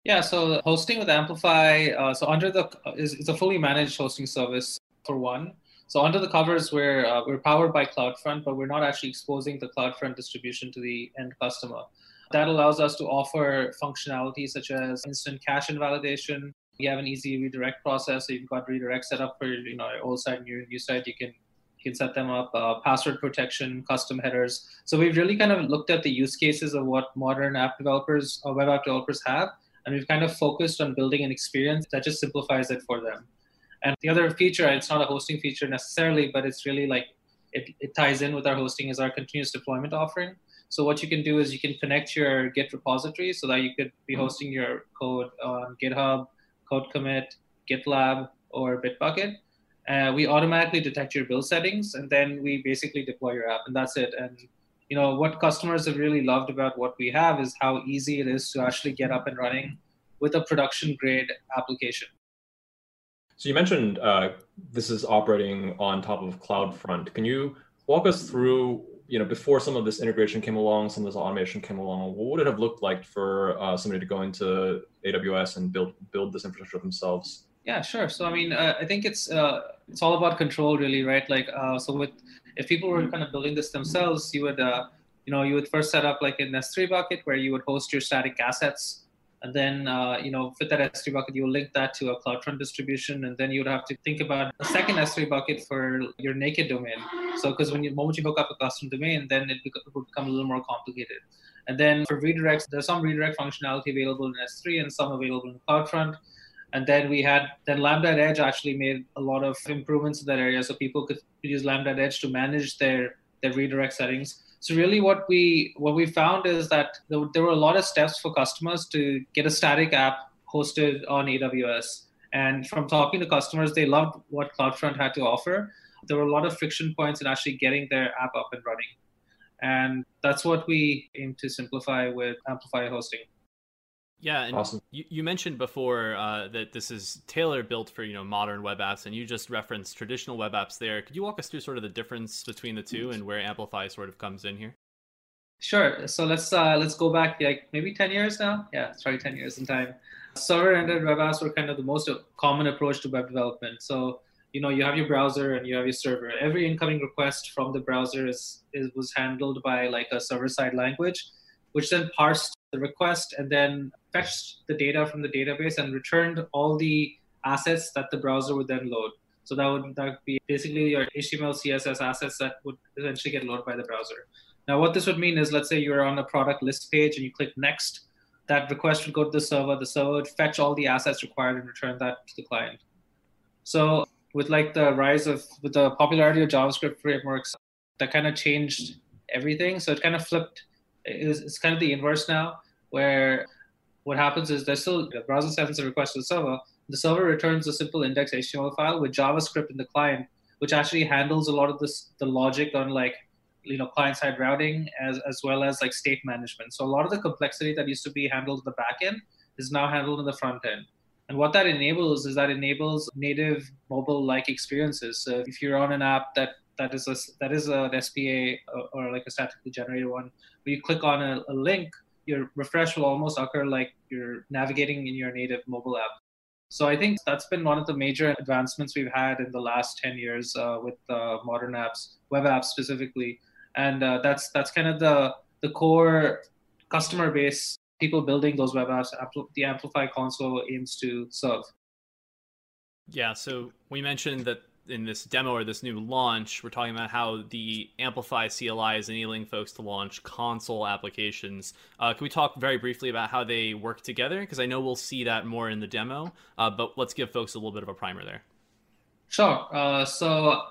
yeah, so hosting with Amplify, uh, so under the is it's a fully managed hosting service for one. So under the covers, we're uh, we're powered by CloudFront, but we're not actually exposing the CloudFront distribution to the end customer. That allows us to offer functionality such as instant cache invalidation. We have an easy redirect process. So you've got redirect set up for you know old site and your new site. You can you can set them up. Uh, password protection, custom headers. So we've really kind of looked at the use cases of what modern app developers or web app developers have and we've kind of focused on building an experience that just simplifies it for them. And the other feature, it's not a hosting feature necessarily, but it's really like it, it ties in with our hosting is our continuous deployment offering. So what you can do is you can connect your Git repository so that you could be hosting your code on GitHub, Code Commit, GitLab, or Bitbucket. Uh, we automatically detect your build settings, and then we basically deploy your app, and that's it. And you know what customers have really loved about what we have is how easy it is to actually get up and running with a production grade application so you mentioned uh, this is operating on top of CloudFront. Can you walk us through, you know, before some of this integration came along, some of this automation came along, what would it have looked like for uh, somebody to go into AWS and build build this infrastructure themselves? Yeah, sure. So I mean, uh, I think it's uh, it's all about control, really, right? Like, uh, so with if people were kind of building this themselves, you would, uh, you know, you would first set up like an S3 bucket where you would host your static assets And then, uh, you know, with that S3 bucket, you link that to a CloudFront distribution, and then you'd have to think about a second S3 bucket for your naked domain. So, because when you moment you hook up a custom domain, then it, it would become a little more complicated. And then for redirects, there's some redirect functionality available in S3 and some available in CloudFront. And then we had then Lambda Edge actually made a lot of improvements in that area, so people could use Lambda Edge to manage their their redirect settings so really, what we what we found is that there, there were a lot of steps for customers to get a static app hosted on AWS. And from talking to customers, they loved what CloudFront had to offer. There were a lot of friction points in actually getting their app up and running. And that's what we aim to simplify with Amplify hosting. Yeah, and awesome. you, you mentioned before uh, that this is tailor built for you know modern web apps, and you just referenced traditional web apps there. Could you walk us through sort of the difference between the two and where Amplify sort of comes in here? Sure. So let's uh, let's go back like maybe ten years now. Yeah, it's probably ten years in time. Server-rendered web apps were kind of the most common approach to web development. So you know you have your browser and you have your server. Every incoming request from the browser is, is was handled by like a server-side language, which then parsed the request and then fetched the data from the database and returned all the assets that the browser would then load. So that would that would be basically your HTML, CSS assets that would eventually get loaded by the browser. Now, what this would mean is, let's say you're on a product list page and you click next, that request would go to the server. The server would fetch all the assets required and return that to the client. So with like the rise of with the popularity of JavaScript frameworks, that kind of changed everything. So it kind of flipped. It's kind of the inverse now, where what happens is there's still the browser sends a request to the server. The server returns a simple index HTML file with JavaScript in the client, which actually handles a lot of this the logic on like you know client side routing as as well as like state management. So a lot of the complexity that used to be handled in the back end is now handled in the front end. And what that enables is that enables native mobile like experiences. So if you're on an app that that is a that is an SPA or, or like a statically generated one, where you click on a, a link your refresh will almost occur like you're navigating in your native mobile app. So I think that's been one of the major advancements we've had in the last 10 years uh, with uh, modern apps, web apps specifically, and uh, that's that's kind of the the core customer base, people building those web apps. The Amplify console aims to serve. Yeah. So we mentioned that in this demo or this new launch, we're talking about how the Amplify CLI is enabling folks to launch console applications. Uh, can we talk very briefly about how they work together? Because I know we'll see that more in the demo, uh, but let's give folks a little bit of a primer there. Sure. Uh, so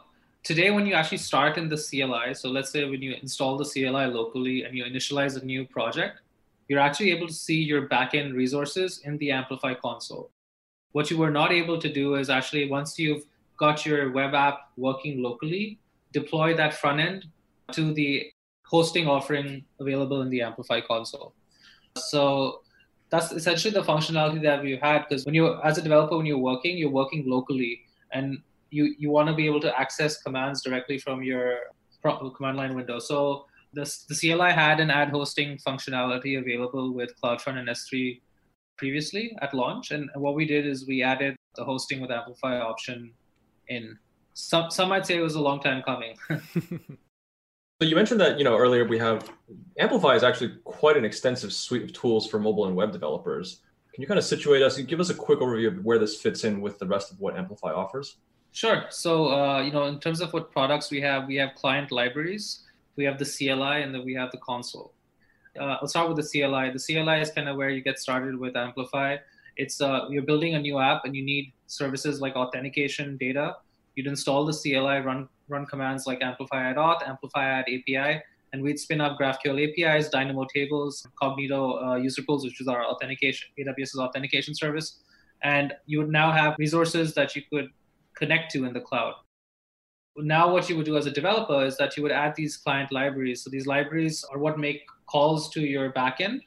today, when you actually start in the CLI, so let's say when you install the CLI locally and you initialize a new project, you're actually able to see your backend resources in the Amplify console. What you were not able to do is actually once you've got your web app working locally, deploy that front end to the hosting offering available in the Amplify console. So that's essentially the functionality that we've had because when you as a developer when you're working you're working locally and you you want to be able to access commands directly from your command line window so the, the cli had an ad hosting functionality available with cloudfront and s3 previously at launch and what we did is we added the hosting with amplify option in. Some some might say it was a long time coming. so you mentioned that you know earlier we have Amplify is actually quite an extensive suite of tools for mobile and web developers. Can you kind of situate us and give us a quick overview of where this fits in with the rest of what Amplify offers? Sure. So uh, you know, in terms of what products we have, we have client libraries, we have the CLI, and then we have the console. Uh, I'll start with the CLI. The CLI is kind of where you get started with Amplify. It's uh, you're building a new app and you need services like authentication data. You'd install the CLI, run run commands like amplify auth, amplify add API, and we'd spin up GraphQL APIs, Dynamo tables, Cognito uh, user pools, which is our authentication AWS's authentication service, and you would now have resources that you could connect to in the cloud. Now, what you would do as a developer is that you would add these client libraries. So these libraries are what make calls to your backend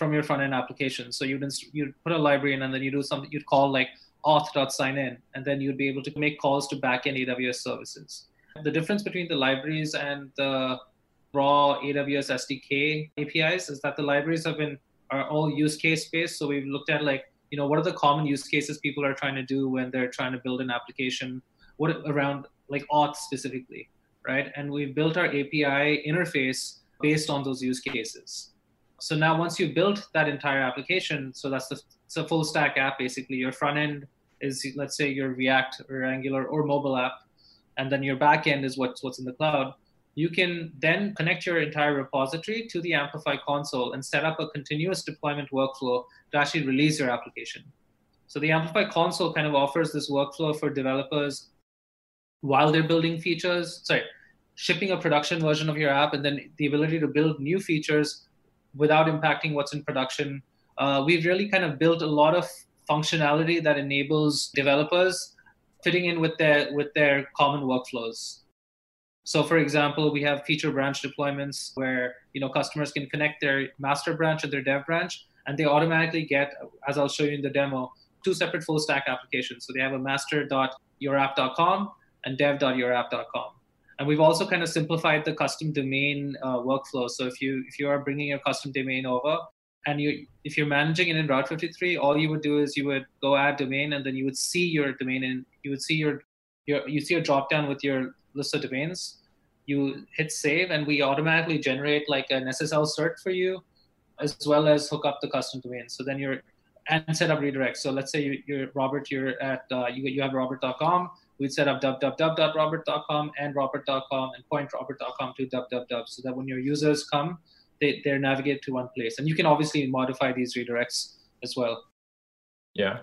from your front end application. So you'd inst- you'd put a library in, and then you do something you'd call like auth.signin, and then you'd be able to make calls to backend AWS services. The difference between the libraries and the raw AWS SDK APIs is that the libraries have been are all use case based. So we've looked at like you know what are the common use cases people are trying to do when they're trying to build an application, what around like auth specifically, right? And we've built our API interface based on those use cases. So now once you build that entire application, so that's the it's a full stack app basically. Your front end is let's say your React or Angular or mobile app, and then your back end is what's what's in the cloud. You can then connect your entire repository to the Amplify console and set up a continuous deployment workflow to actually release your application. So the Amplify console kind of offers this workflow for developers while they're building features. Sorry, shipping a production version of your app, and then the ability to build new features without impacting what's in production. Uh, we've really kind of built a lot of functionality that enables developers fitting in with their with their common workflows. So, for example, we have feature branch deployments where you know customers can connect their master branch and their dev branch, and they automatically get, as I'll show you in the demo, two separate full stack applications. So they have a master.yourapp.com and dev.yourapp.com and we've also kind of simplified the custom domain uh, workflow. So if you if you are bringing your custom domain over, and you if you're managing it in Route 53, all you would do is you would go add domain, and then you would see your domain, and you would see your your you see a drop down with your list of domains. You hit save, and we automatically generate like an SSL cert for you, as well as hook up the custom domain. So then you're and set up redirect. So let's say you, are Robert, you're at uh, you you have robert.com we'd set up www.robert.com and robert.com and point robert.com to www so that when your users come, they, they're navigated to one place. And you can obviously modify these redirects as well. Yeah.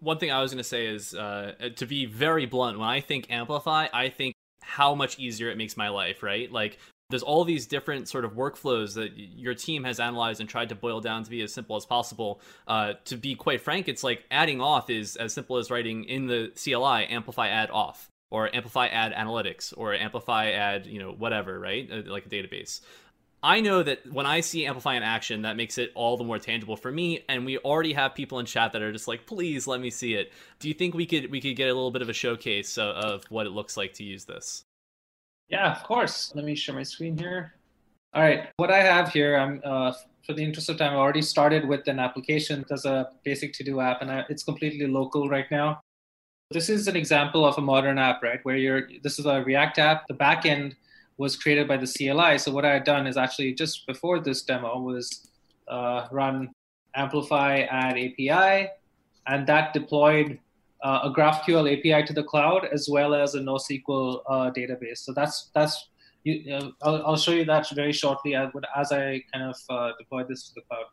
One thing I was going to say is uh, to be very blunt, when I think Amplify, I think how much easier it makes my life, right? Like there's all these different sort of workflows that your team has analyzed and tried to boil down to be as simple as possible. Uh, to be quite frank, it's like adding auth is as simple as writing in the CLI amplify add auth or amplify add analytics or amplify add you know whatever right uh, like a database. I know that when I see Amplify in action, that makes it all the more tangible for me. And we already have people in chat that are just like, "Please let me see it." Do you think we could we could get a little bit of a showcase of, of what it looks like to use this? Yeah, of course. Let me share my screen here. All right, what I have here, I'm uh, for the interest of time, I already started with an application as a basic to-do app, and I, it's completely local right now. This is an example of a modern app, right? Where you're. This is a React app. The backend was created by the CLI. So what I had done is actually just before this demo was uh, run amplify add API, and that deployed uh, a GraphQL API to the cloud as well as a NoSQL uh, database. So that's that's you, uh, I'll, I'll, show you that very shortly as, as I kind of uh, deploy this to the cloud.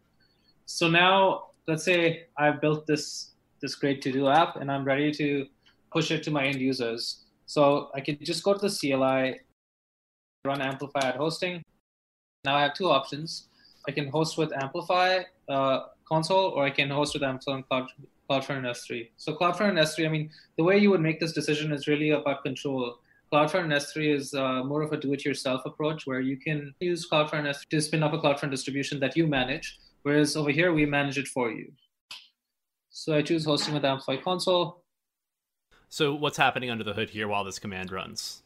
So now let's say I've built this this great to do app and I'm ready to push it to my end users. So I can just go to the CLI, run Amplify add hosting. Now I have two options. I can host with Amplify uh, console or I can host with Amazon Cloud CloudFront and S3. So CloudFront and S3, I mean, the way you would make this decision is really about control. CloudFront and S3 is uh, more of a do-it-yourself approach where you can use CloudFront and S3 to spin up a CloudFront distribution that you manage, whereas over here we manage it for you. So I choose hosting with Amplify console. So what's happening under the hood here while this command runs?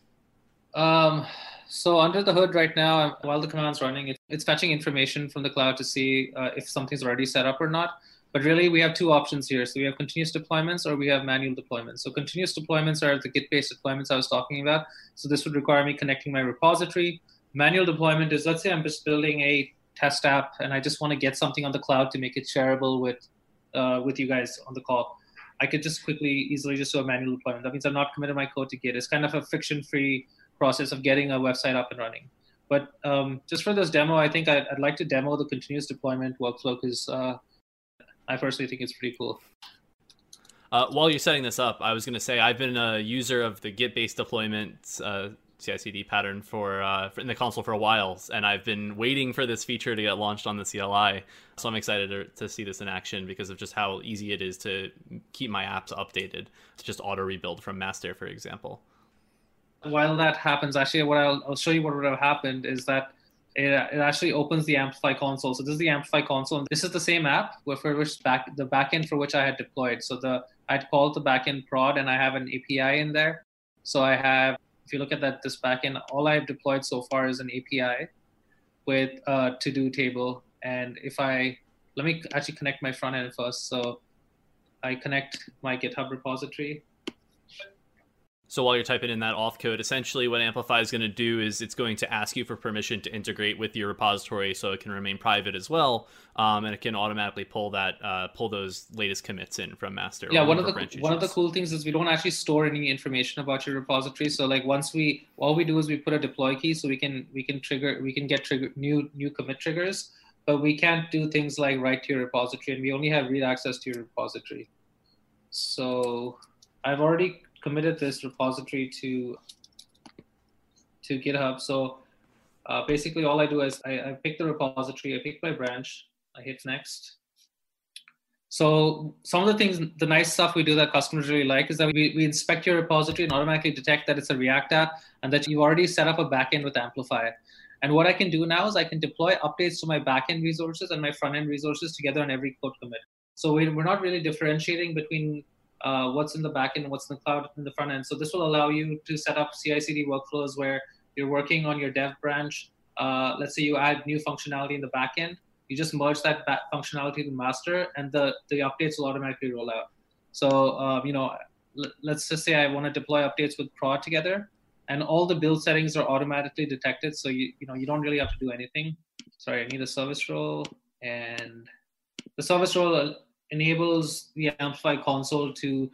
Um, so under the hood right now, while the command's running, it's fetching information from the cloud to see uh, if something's already set up or not. But really, we have two options here. So we have continuous deployments or we have manual deployments. So continuous deployments are the Git-based deployments I was talking about. So this would require me connecting my repository. Manual deployment is, let's say I'm just building a test app and I just want to get something on the cloud to make it shareable with, uh, with you guys on the call. I could just quickly, easily just do a manual deployment. That means I've not committed my code to Git. It's kind of a friction-free process of getting a website up and running. But um, just for this demo, I think I'd, I'd, like to demo the continuous deployment workflow because uh, I personally think it's pretty cool. Uh, while you're setting this up, I was going to say I've been a user of the Git-based deployment uh, CI/CD pattern for, uh, for, in the console for a while, and I've been waiting for this feature to get launched on the CLI. So I'm excited to, to see this in action because of just how easy it is to keep my apps updated to just auto rebuild from master, for example. While that happens, actually, what I'll, I'll show you what would have happened is that it, it actually opens the Amplify console. So this is the Amplify console. And this is the same app for which back the backend for which I had deployed. So the I'd called the backend prod and I have an API in there. So I have, if you look at that, this backend, all I've deployed so far is an API with a to-do table. And if I let me actually connect my front end first. So I connect my GitHub repository So while you're typing in that auth code, essentially what Amplify is going to do is it's going to ask you for permission to integrate with your repository, so it can remain private as well, um, and it can automatically pull that uh, pull those latest commits in from master. Yeah, one of the one of the cool things is we don't actually store any information about your repository. So like once we all we do is we put a deploy key, so we can we can trigger we can get trigger new new commit triggers, but we can't do things like write to your repository, and we only have read access to your repository. So I've already committed this repository to to GitHub. So uh, basically, all I do is I, I pick the repository, I pick my branch, I hit next. So some of the things, the nice stuff we do that customers really like is that we, we inspect your repository and automatically detect that it's a React app and that you've already set up a backend with Amplify. And what I can do now is I can deploy updates to my backend resources and my front end resources together on every code commit. So we, we're not really differentiating between uh, what's in the backend what's in the cloud in the front end. So this will allow you to set up CI/CD workflows where you're working on your dev branch. Uh, let's say you add new functionality in the backend, you just merge that back functionality to master, and the the updates will automatically roll out. So um, you know, let's just say I want to deploy updates with prod together, and all the build settings are automatically detected. So you you know you don't really have to do anything. Sorry, I need a service role, and the service role enables the Amplify console to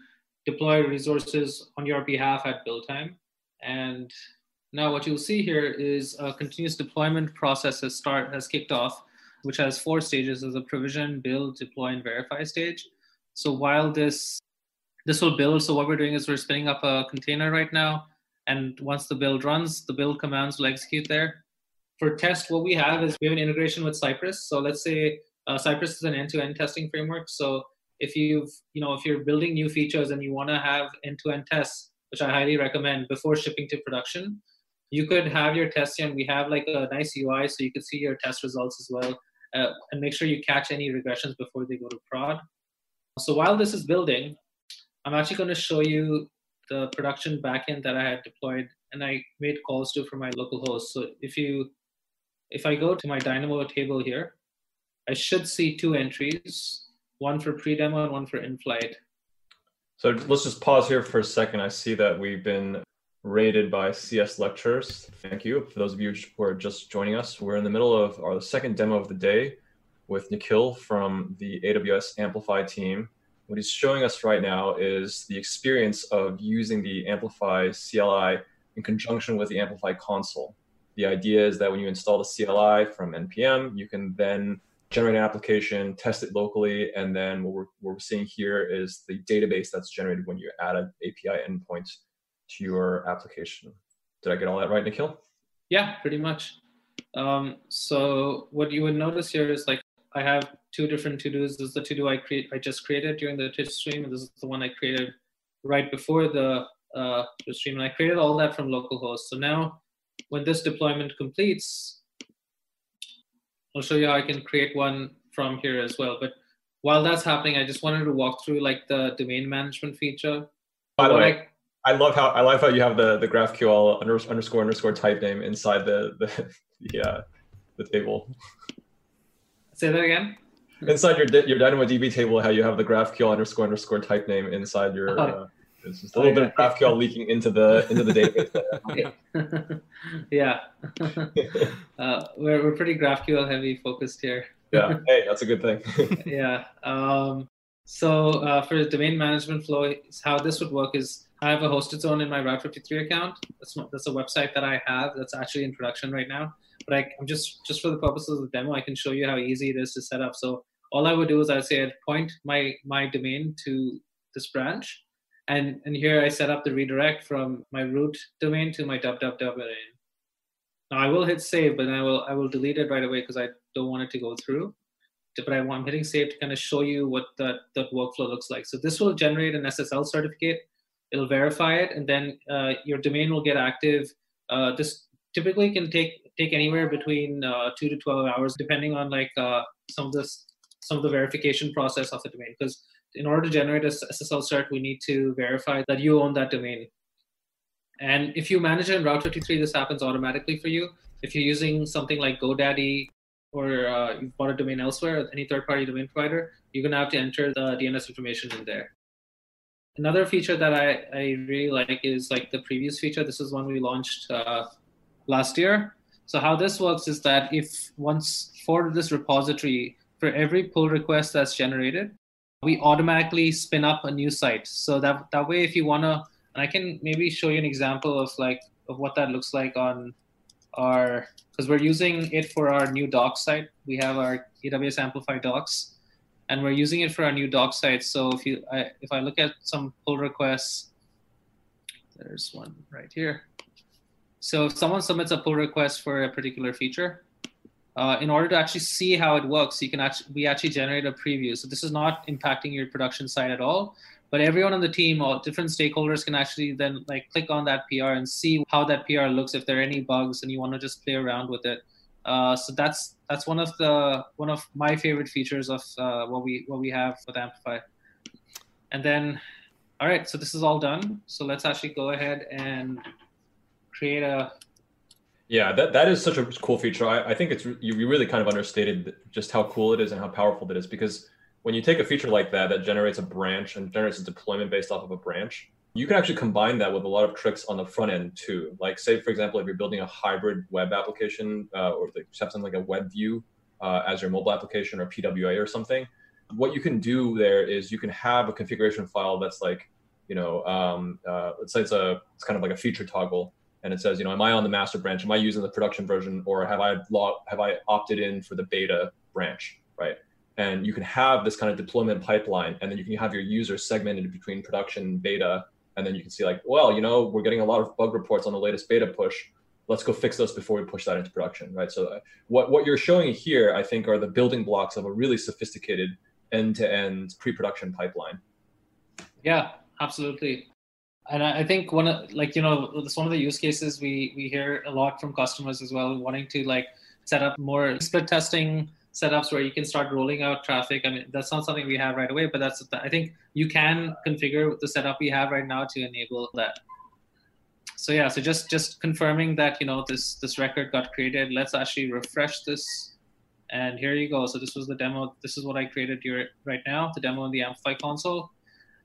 deploy resources on your behalf at build time. And now what you'll see here is a continuous deployment process has start has kicked off, which has four stages. as a provision, build, deploy, and verify stage. So while this this will build, so what we're doing is we're spinning up a container right now. And once the build runs, the build commands will execute there. For test, what we have is we have an integration with Cypress. So let's say uh, Cypress is an end-to-end testing framework. So if you've, you know, if you're building new features and you want to have end-to-end tests, which I highly recommend before shipping to production, you could have your tests and we have like a nice UI so you could see your test results as well uh, and make sure you catch any regressions before they go to prod. So while this is building, I'm actually going to show you the production backend that I had deployed and I made calls to for my local host. So if you, if I go to my Dynamo table here, I should see two entries, one for pre-demo and one for in-flight. So let's just pause here for a second. I see that we've been rated by CS Lectures. Thank you. For those of you who are just joining us, we're in the middle of our second demo of the day with Nikhil from the AWS Amplify team. What he's showing us right now is the experience of using the Amplify CLI in conjunction with the Amplify console. The idea is that when you install the CLI from NPM, you can then generate an application, test it locally, and then what we're, what we're seeing here is the database that's generated when you add an API endpoint to your application. Did I get all that right, Nikhil? Yeah, pretty much. Um, so what you would notice here is like I have two different to-dos. This is the to-do I create I just created during the Twitch stream, and this is the one I created right before the uh, stream. And I created all that from localhost. So now when this deployment completes, I'll show you how I can create one from here as well. But while that's happening, I just wanted to walk through like the domain management feature. By the way, I, I, love how I love how you have the the GraphQL under, underscore underscore type name inside the the the, uh, the table. Say that again. Inside your your DynamoDB table, how you have the GraphQL underscore underscore type name inside your. Oh. Uh, it's just a little bit of GraphQL leaking into the into the database. yeah, uh, we're we're pretty GraphQL heavy focused here. yeah, hey, that's a good thing. yeah. Um, so uh, for the domain management flow, how this would work is I have a hosted zone in my Route 53 account. That's that's a website that I have that's actually in production right now. But I, am just just for the purposes of the demo, I can show you how easy it is to set up. So all I would do is I'd say I'd point my my domain to this branch and, and here I set up the redirect from my root domain to my www domain. Now I will hit save, but I will I will delete it right away because I don't want it to go through. But I want hitting save to kind of show you what that, that workflow looks like. So this will generate an SSL certificate. It'll verify it, and then uh, your domain will get active. Uh, this typically can take take anywhere between uh, two to twelve hours, depending on like uh, some of this some of the verification process of the domain. Because in order to generate a SSL cert, we need to verify that you own that domain. And if you manage it in Route 53, this happens automatically for you. If you're using something like GoDaddy or uh, you've bought a domain elsewhere, any third-party domain provider, you're going to have to enter the DNS information in there. another feature that I, I really like is like the previous feature. This is one we launched uh, last year. So how this works is that if once for this repository, for every pull request that's generated, we automatically spin up a new site. So that that way, if you wanna, and I can maybe show you an example of like of what that looks like on our because we're using it for our new docs site. We have our AWS Amplify docs, and we're using it for our new doc site. So if you I, if I look at some pull requests, there's one right here. So if someone submits a pull request for a particular feature, uh, in order to actually see how it works, you can actually we actually generate a preview. So this is not impacting your production site at all, but everyone on the team or different stakeholders can actually then like click on that PR and see how that PR looks. If there are any bugs and you want to just play around with it, uh, so that's that's one of the one of my favorite features of uh, what we what we have with Amplify. And then, all right, so this is all done. So let's actually go ahead and create a yeah, that, that is such a cool feature. I, I think it's you really kind of understated just how cool it is and how powerful it is because when you take a feature like that that generates a branch and generates a deployment based off of a branch, you can actually combine that with a lot of tricks on the front end too. Like say for example, if you're building a hybrid web application uh, or something like a web view uh, as your mobile application or PWA or something, what you can do there is you can have a configuration file that's like, you know, um, uh, let's say it's a it's kind of like a feature toggle and it says, you know, am I on the master branch? Am I using the production version, or have I have I opted in for the beta branch, right? And you can have this kind of deployment pipeline, and then you can have your users segmented between production and beta, and then you can see like, well, you know, we're getting a lot of bug reports on the latest beta push. Let's go fix those before we push that into production, right? So uh, what what you're showing here, I think, are the building blocks of a really sophisticated end-to-end pre-production pipeline. Yeah, absolutely and I think one of like you know it's one of the use cases we we hear a lot from customers as well, wanting to like set up more split testing setups where you can start rolling out traffic. I mean that's not something we have right away, but that's I think you can configure the setup we have right now to enable that. So yeah, so just just confirming that you know this this record got created. Let's actually refresh this, and here you go. So this was the demo. This is what I created here right now, the demo in the Amplify console,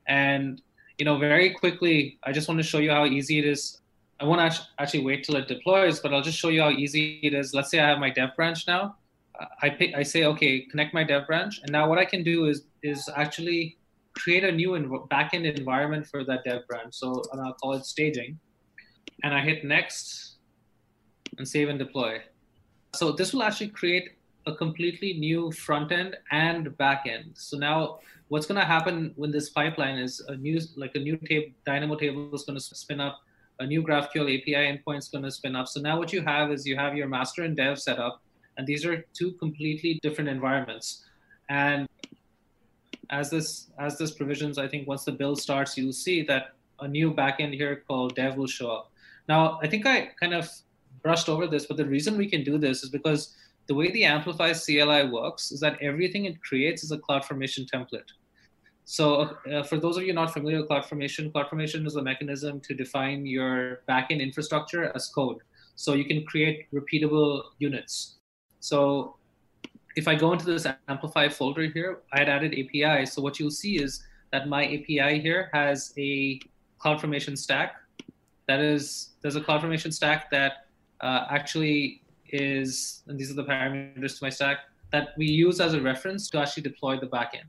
and you know, very quickly, I just want to show you how easy it is. I won't actually wait till it deploys, but I'll just show you how easy it is. Let's say I have my dev branch now. Uh, I pick, I say, okay, connect my dev branch, and now what I can do is is actually create a new env- backend environment for that dev branch. So and I'll call it staging, and I hit next, and save and deploy. So this will actually create a completely new front end and back end. So now what's going to happen when this pipeline is a new like a new table dynamo table is going to spin up a new graphql api endpoint is going to spin up. So now what you have is you have your master and dev set up and these are two completely different environments. And as this as this provisions i think once the build starts you'll see that a new backend here called dev will show up. Now i think i kind of brushed over this but the reason we can do this is because the way the Amplify CLI works is that everything it creates is a CloudFormation template. So uh, for those of you not familiar with CloudFormation, CloudFormation is a mechanism to define your backend infrastructure as code. So you can create repeatable units. So if I go into this Amplify folder here, I had added API. So what you'll see is that my API here has a CloudFormation stack. That is, there's a CloudFormation stack that uh, actually is, and these are the parameters to my stack, that we use as a reference to actually deploy the backend.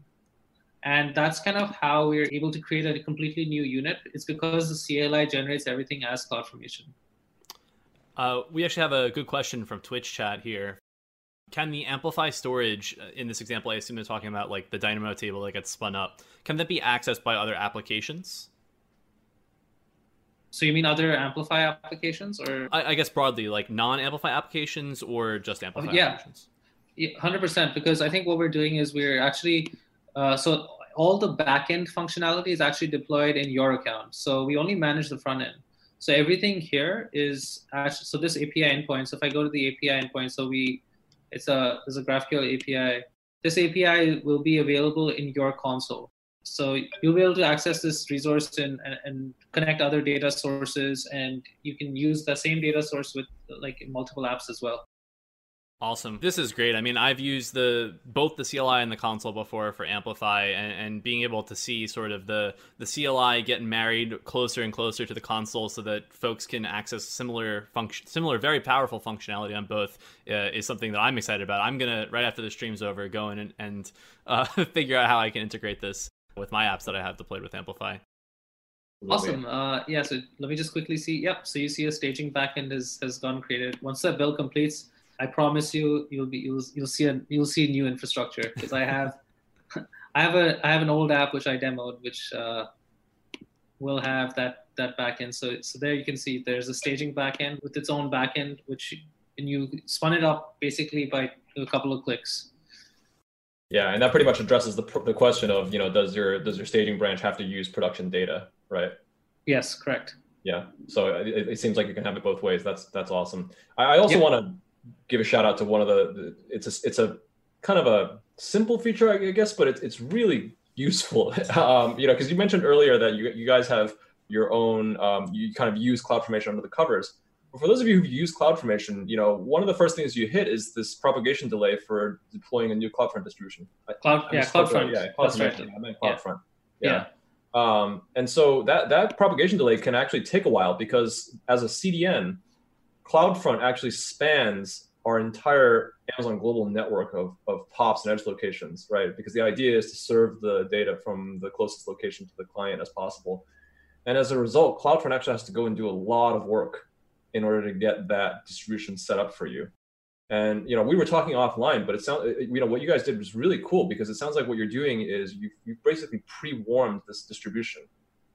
And that's kind of how we're able to create a completely new unit. It's because the CLI generates everything as CloudFormation. Uh, we actually have a good question from Twitch chat here. Can the Amplify storage, uh, in this example, I assume they're talking about like the Dynamo table that gets spun up, can that be accessed by other applications? So you mean other Amplify applications, or I, I guess broadly, like non-Amplify applications, or just Amplify yeah. applications? Yeah, hundred percent. Because I think what we're doing is we're actually uh, so all the backend functionality is actually deployed in your account. So we only manage the front end. So everything here is actually, so this API endpoint. So if I go to the API endpoint, so we it's a it's a GraphQL API. This API will be available in your console. So you'll be able to access this resource and, and, and, connect other data sources, and you can use the same data source with like multiple apps as well. Awesome. This is great. I mean, I've used the both the CLI and the console before for Amplify and, and, being able to see sort of the the CLI getting married closer and closer to the console so that folks can access similar function similar very powerful functionality on both uh, is something that I'm excited about. I'm to right after the stream's over go in and, and uh, figure out how I can integrate this with my apps that I have deployed with Amplify. Awesome. Uh, yeah, so let me just quickly see. Yep. So you see a staging backend has has gone created. Once that build completes, I promise you, you'll be you'll you'll see a you'll see new infrastructure because I have I have a I have an old app which I demoed which uh, will have that that backend. So so there you can see there's a staging backend with its own backend which and you spun it up basically by a couple of clicks. Yeah, and that pretty much addresses the the question of you know does your does your staging branch have to use production data, right? Yes, correct. Yeah, so it, it seems like you can have it both ways. That's that's awesome. I, I also yep. want to give a shout out to one of the, the it's a it's a kind of a simple feature, I guess, but it's it's really useful. um, you know, because you mentioned earlier that you you guys have your own um, you kind of use CloudFormation under the covers. For those of you who've use CloudFormation, you know, one of the first things you hit is this propagation delay for deploying a new CloudFront distribution. Cloud, yeah, CloudFront. Yeah, CloudFront. Right. I meant CloudFront. Yeah. yeah. Um, and so that that propagation delay can actually take a while because as a CDN, CloudFront actually spans our entire Amazon global network of, of POPs and edge locations, right? Because the idea is to serve the data from the closest location to the client as possible. And as a result, CloudFront actually has to go and do a lot of work in order to get that distribution set up for you. And you know, we were talking offline, but it sounds you know what you guys did was really cool because it sounds like what you're doing is you you basically pre-warmed this distribution.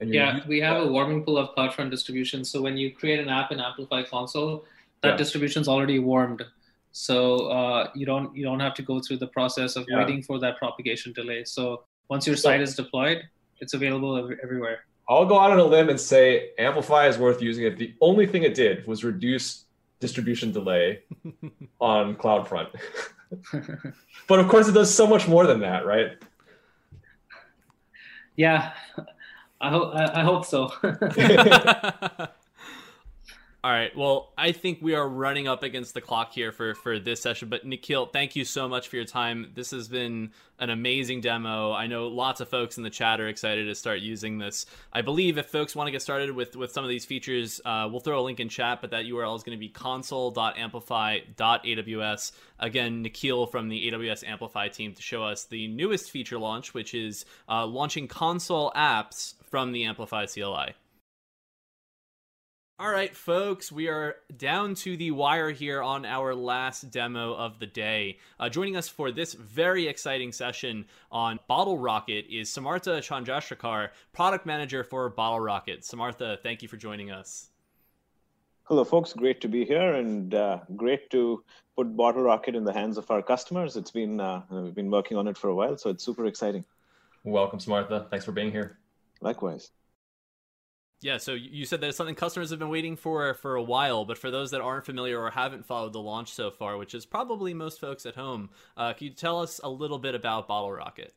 yeah, we have that. a warming pool of CloudFront distribution. So when you create an app in Amplify console, that yeah. distribution's already warmed so uh, you don't you don't have to go through the process of yeah. waiting for that propagation delay so once your site is deployed it's available everywhere i'll go out on a limb and say amplify is worth using it the only thing it did was reduce distribution delay on cloudfront. But of course it does so much more than that right? Yeah. I hope i hope so All right. Well, I think we are running up against the clock here for for this session. But Nikhil, thank you so much for your time. This has been an amazing demo. I know lots of folks in the chat are excited to start using this. I believe if folks want to get started with with some of these features, uh, we'll throw a link in chat. But that URL is going to be console.amplify.aws. Again, Nikhil from the AWS Amplify team to show us the newest feature launch, which is uh, launching console apps from the Amplify CLI. All right, folks, we are down to the wire here on our last demo of the day. Uh, joining us for this very exciting session on Bottle Rocket is Samartha Chandrasekhar, product manager for Bottle Rocket. Samartha, thank you for joining us. Hello, folks. Great to be here and uh, great to put Bottle Rocket in the hands of our customers. It's been uh, we've been working on it for a while, so it's super exciting. Welcome, Samartha. Thanks for being here. Likewise. Yeah, so you said that it's something customers have been waiting for for a while, but for those that aren't familiar or haven't followed the launch so far, which is probably most folks at home, uh, can you tell us a little bit about Bottle Rocket?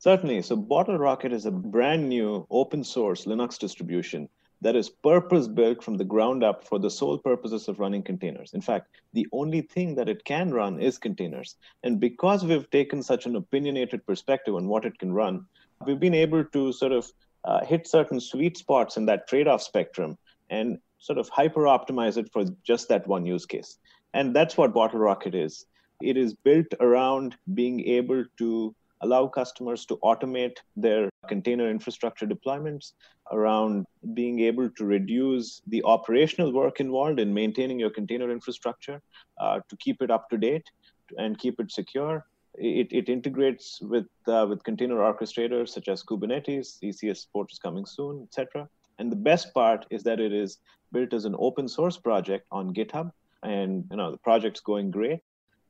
Certainly. So, Bottle Rocket is a brand new open source Linux distribution that is purpose built from the ground up for the sole purposes of running containers. In fact, the only thing that it can run is containers. And because we've taken such an opinionated perspective on what it can run, we've been able to sort of uh, hit certain sweet spots in that trade-off spectrum and sort of hyper optimize it for just that one use case. And that's what Bottle Rocket is. It is built around being able to allow customers to automate their container infrastructure deployments, around being able to reduce the operational work involved in maintaining your container infrastructure uh, to keep it up to date and keep it secure, it, it integrates with uh, with container orchestrators such as Kubernetes. ECS support is coming soon, etc. And the best part is that it is built as an open source project on GitHub, and you know the project's going great.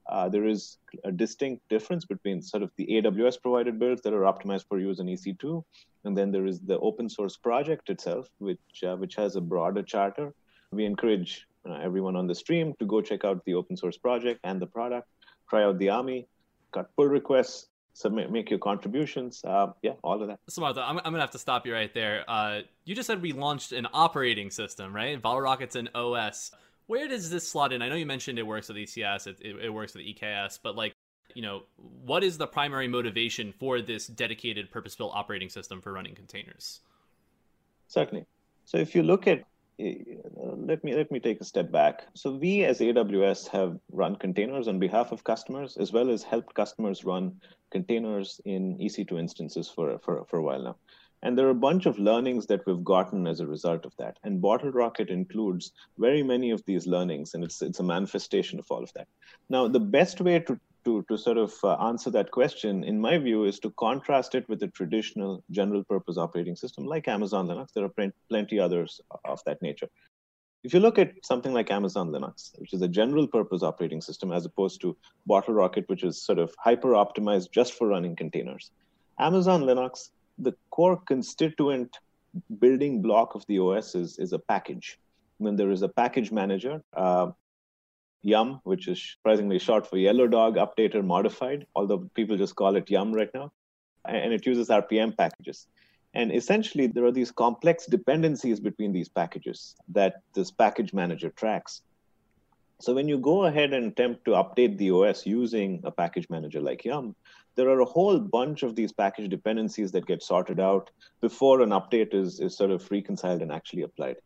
Uh, there is a distinct difference between sort of the AWS provided builds that are optimized for use in EC2, and then there is the open source project itself, which uh, which has a broader charter. We encourage everyone on the stream to go check out the open source project and the product, try out the AMI, got pull requests, submit, make your contributions. Uh, yeah, all of that. Samartha, I'm, I'm going to have to stop you right there. Uh, you just said we launched an operating system, right? Bottle Rocket's an OS. where does this slot in? I know you mentioned it works with ECS, it, it, it works with EKS, but like, you know, what is the primary motivation for this dedicated purpose-built operating system for running containers? Certainly. So if you look at let me let me take a step back. So we as AWS have run containers on behalf of customers as well as helped customers run containers in EC2 instances for, for, for a while now. And there are a bunch of learnings that we've gotten as a result of that. And Bottle Rocket includes very many of these learnings, and it's, it's a manifestation of all of that. Now, the best way to, to, to sort of uh, answer that question, in my view, is to contrast it with a traditional general purpose operating system like Amazon Linux. There are plenty others of that nature. If you look at something like Amazon Linux, which is a general purpose operating system, as opposed to Bottle Rocket, which is sort of hyper optimized just for running containers, Amazon Linux the core constituent building block of the OS is, is a package. When there is a package manager, uh, Yum, which is surprisingly short for Yellow Dog Updater Modified, although people just call it Yum right now. And it uses RPM packages. And essentially, there are these complex dependencies between these packages that this package manager tracks. So when you go ahead and attempt to update the OS using a package manager like Yum, there are a whole bunch of these package dependencies that get sorted out before an update is, is sort of reconciled and actually applied.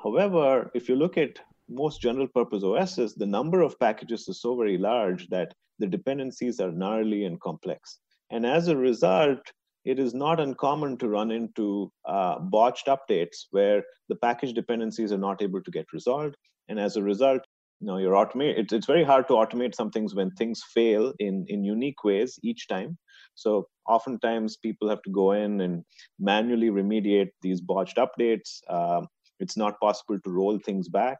However, if you look at most general purpose OSs, the number of packages is so very large that the dependencies are gnarly and complex. And as a result, it is not uncommon to run into uh, botched updates where the package dependencies are not able to get resolved. And as a result, you know you're automate it's, it's very hard to automate some things when things fail in in unique ways each time so oftentimes people have to go in and manually remediate these botched updates uh, it's not possible to roll things back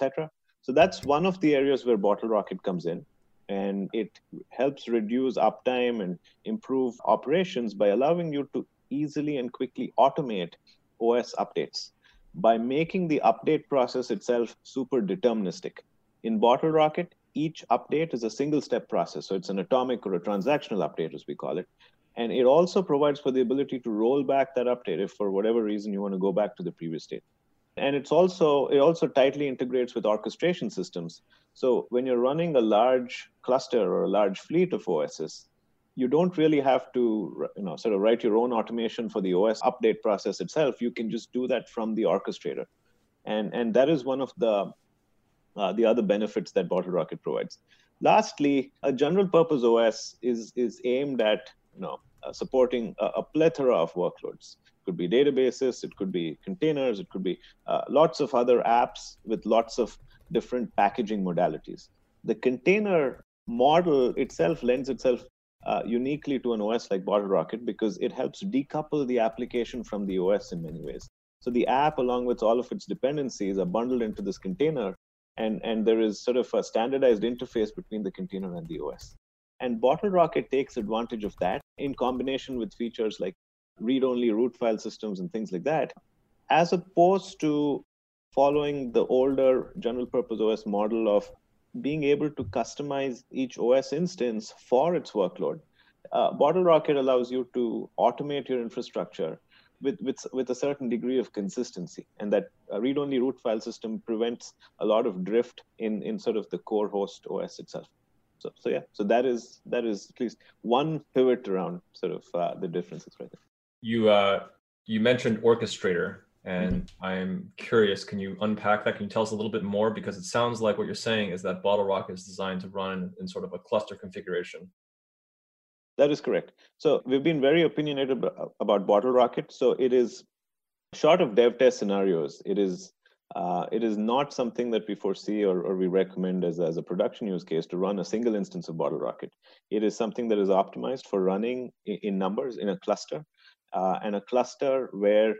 etc so that's one of the areas where bottle rocket comes in and it helps reduce uptime and improve operations by allowing you to easily and quickly automate os updates by making the update process itself super deterministic in Bottle Rocket, each update is a single step process. So it's an atomic or a transactional update, as we call it. And it also provides for the ability to roll back that update if for whatever reason you want to go back to the previous state. And it's also it also tightly integrates with orchestration systems. So when you're running a large cluster or a large fleet of OSs, you don't really have to you know sort of write your own automation for the OS update process itself. You can just do that from the orchestrator. And and that is one of the uh, the other benefits that Bottle Rocket provides. Lastly, a general purpose OS is, is aimed at you know, uh, supporting a, a, plethora of workloads. Could be databases, it could be containers, it could be uh, lots of other apps with lots of different packaging modalities. The container model itself lends itself uh, uniquely to an OS like Bottle Rocket because it helps decouple the application from the OS in many ways. So the app, along with all of its dependencies, are bundled into this container and, and there is sort of a standardized interface between the container and the OS. And Bottle Rocket takes advantage of that in combination with features like read only root file systems and things like that, as opposed to following the older general purpose OS model of being able to customize each OS instance for its workload. Uh, Bottle Rocket allows you to automate your infrastructure with, with, with a certain degree of consistency. And that read-only root file system prevents a lot of drift in, in sort of the core host OS itself. So, so yeah, so that is that is at least one pivot around sort of uh, the differences right there. You uh, you mentioned orchestrator, and mm-hmm. I'm curious. Can you unpack that? Can you tell us a little bit more? Because it sounds like what you're saying is that Bottle Rocket is designed to run in sort of a cluster configuration. That is correct. So we've been very opinionated about Bottle Rocket. So it is short of dev test scenarios. It is uh, it is not something that we foresee or, or we recommend as, as a production use case to run a single instance of Bottle Rocket. It is something that is optimized for running in, in numbers in a cluster, uh, and a cluster where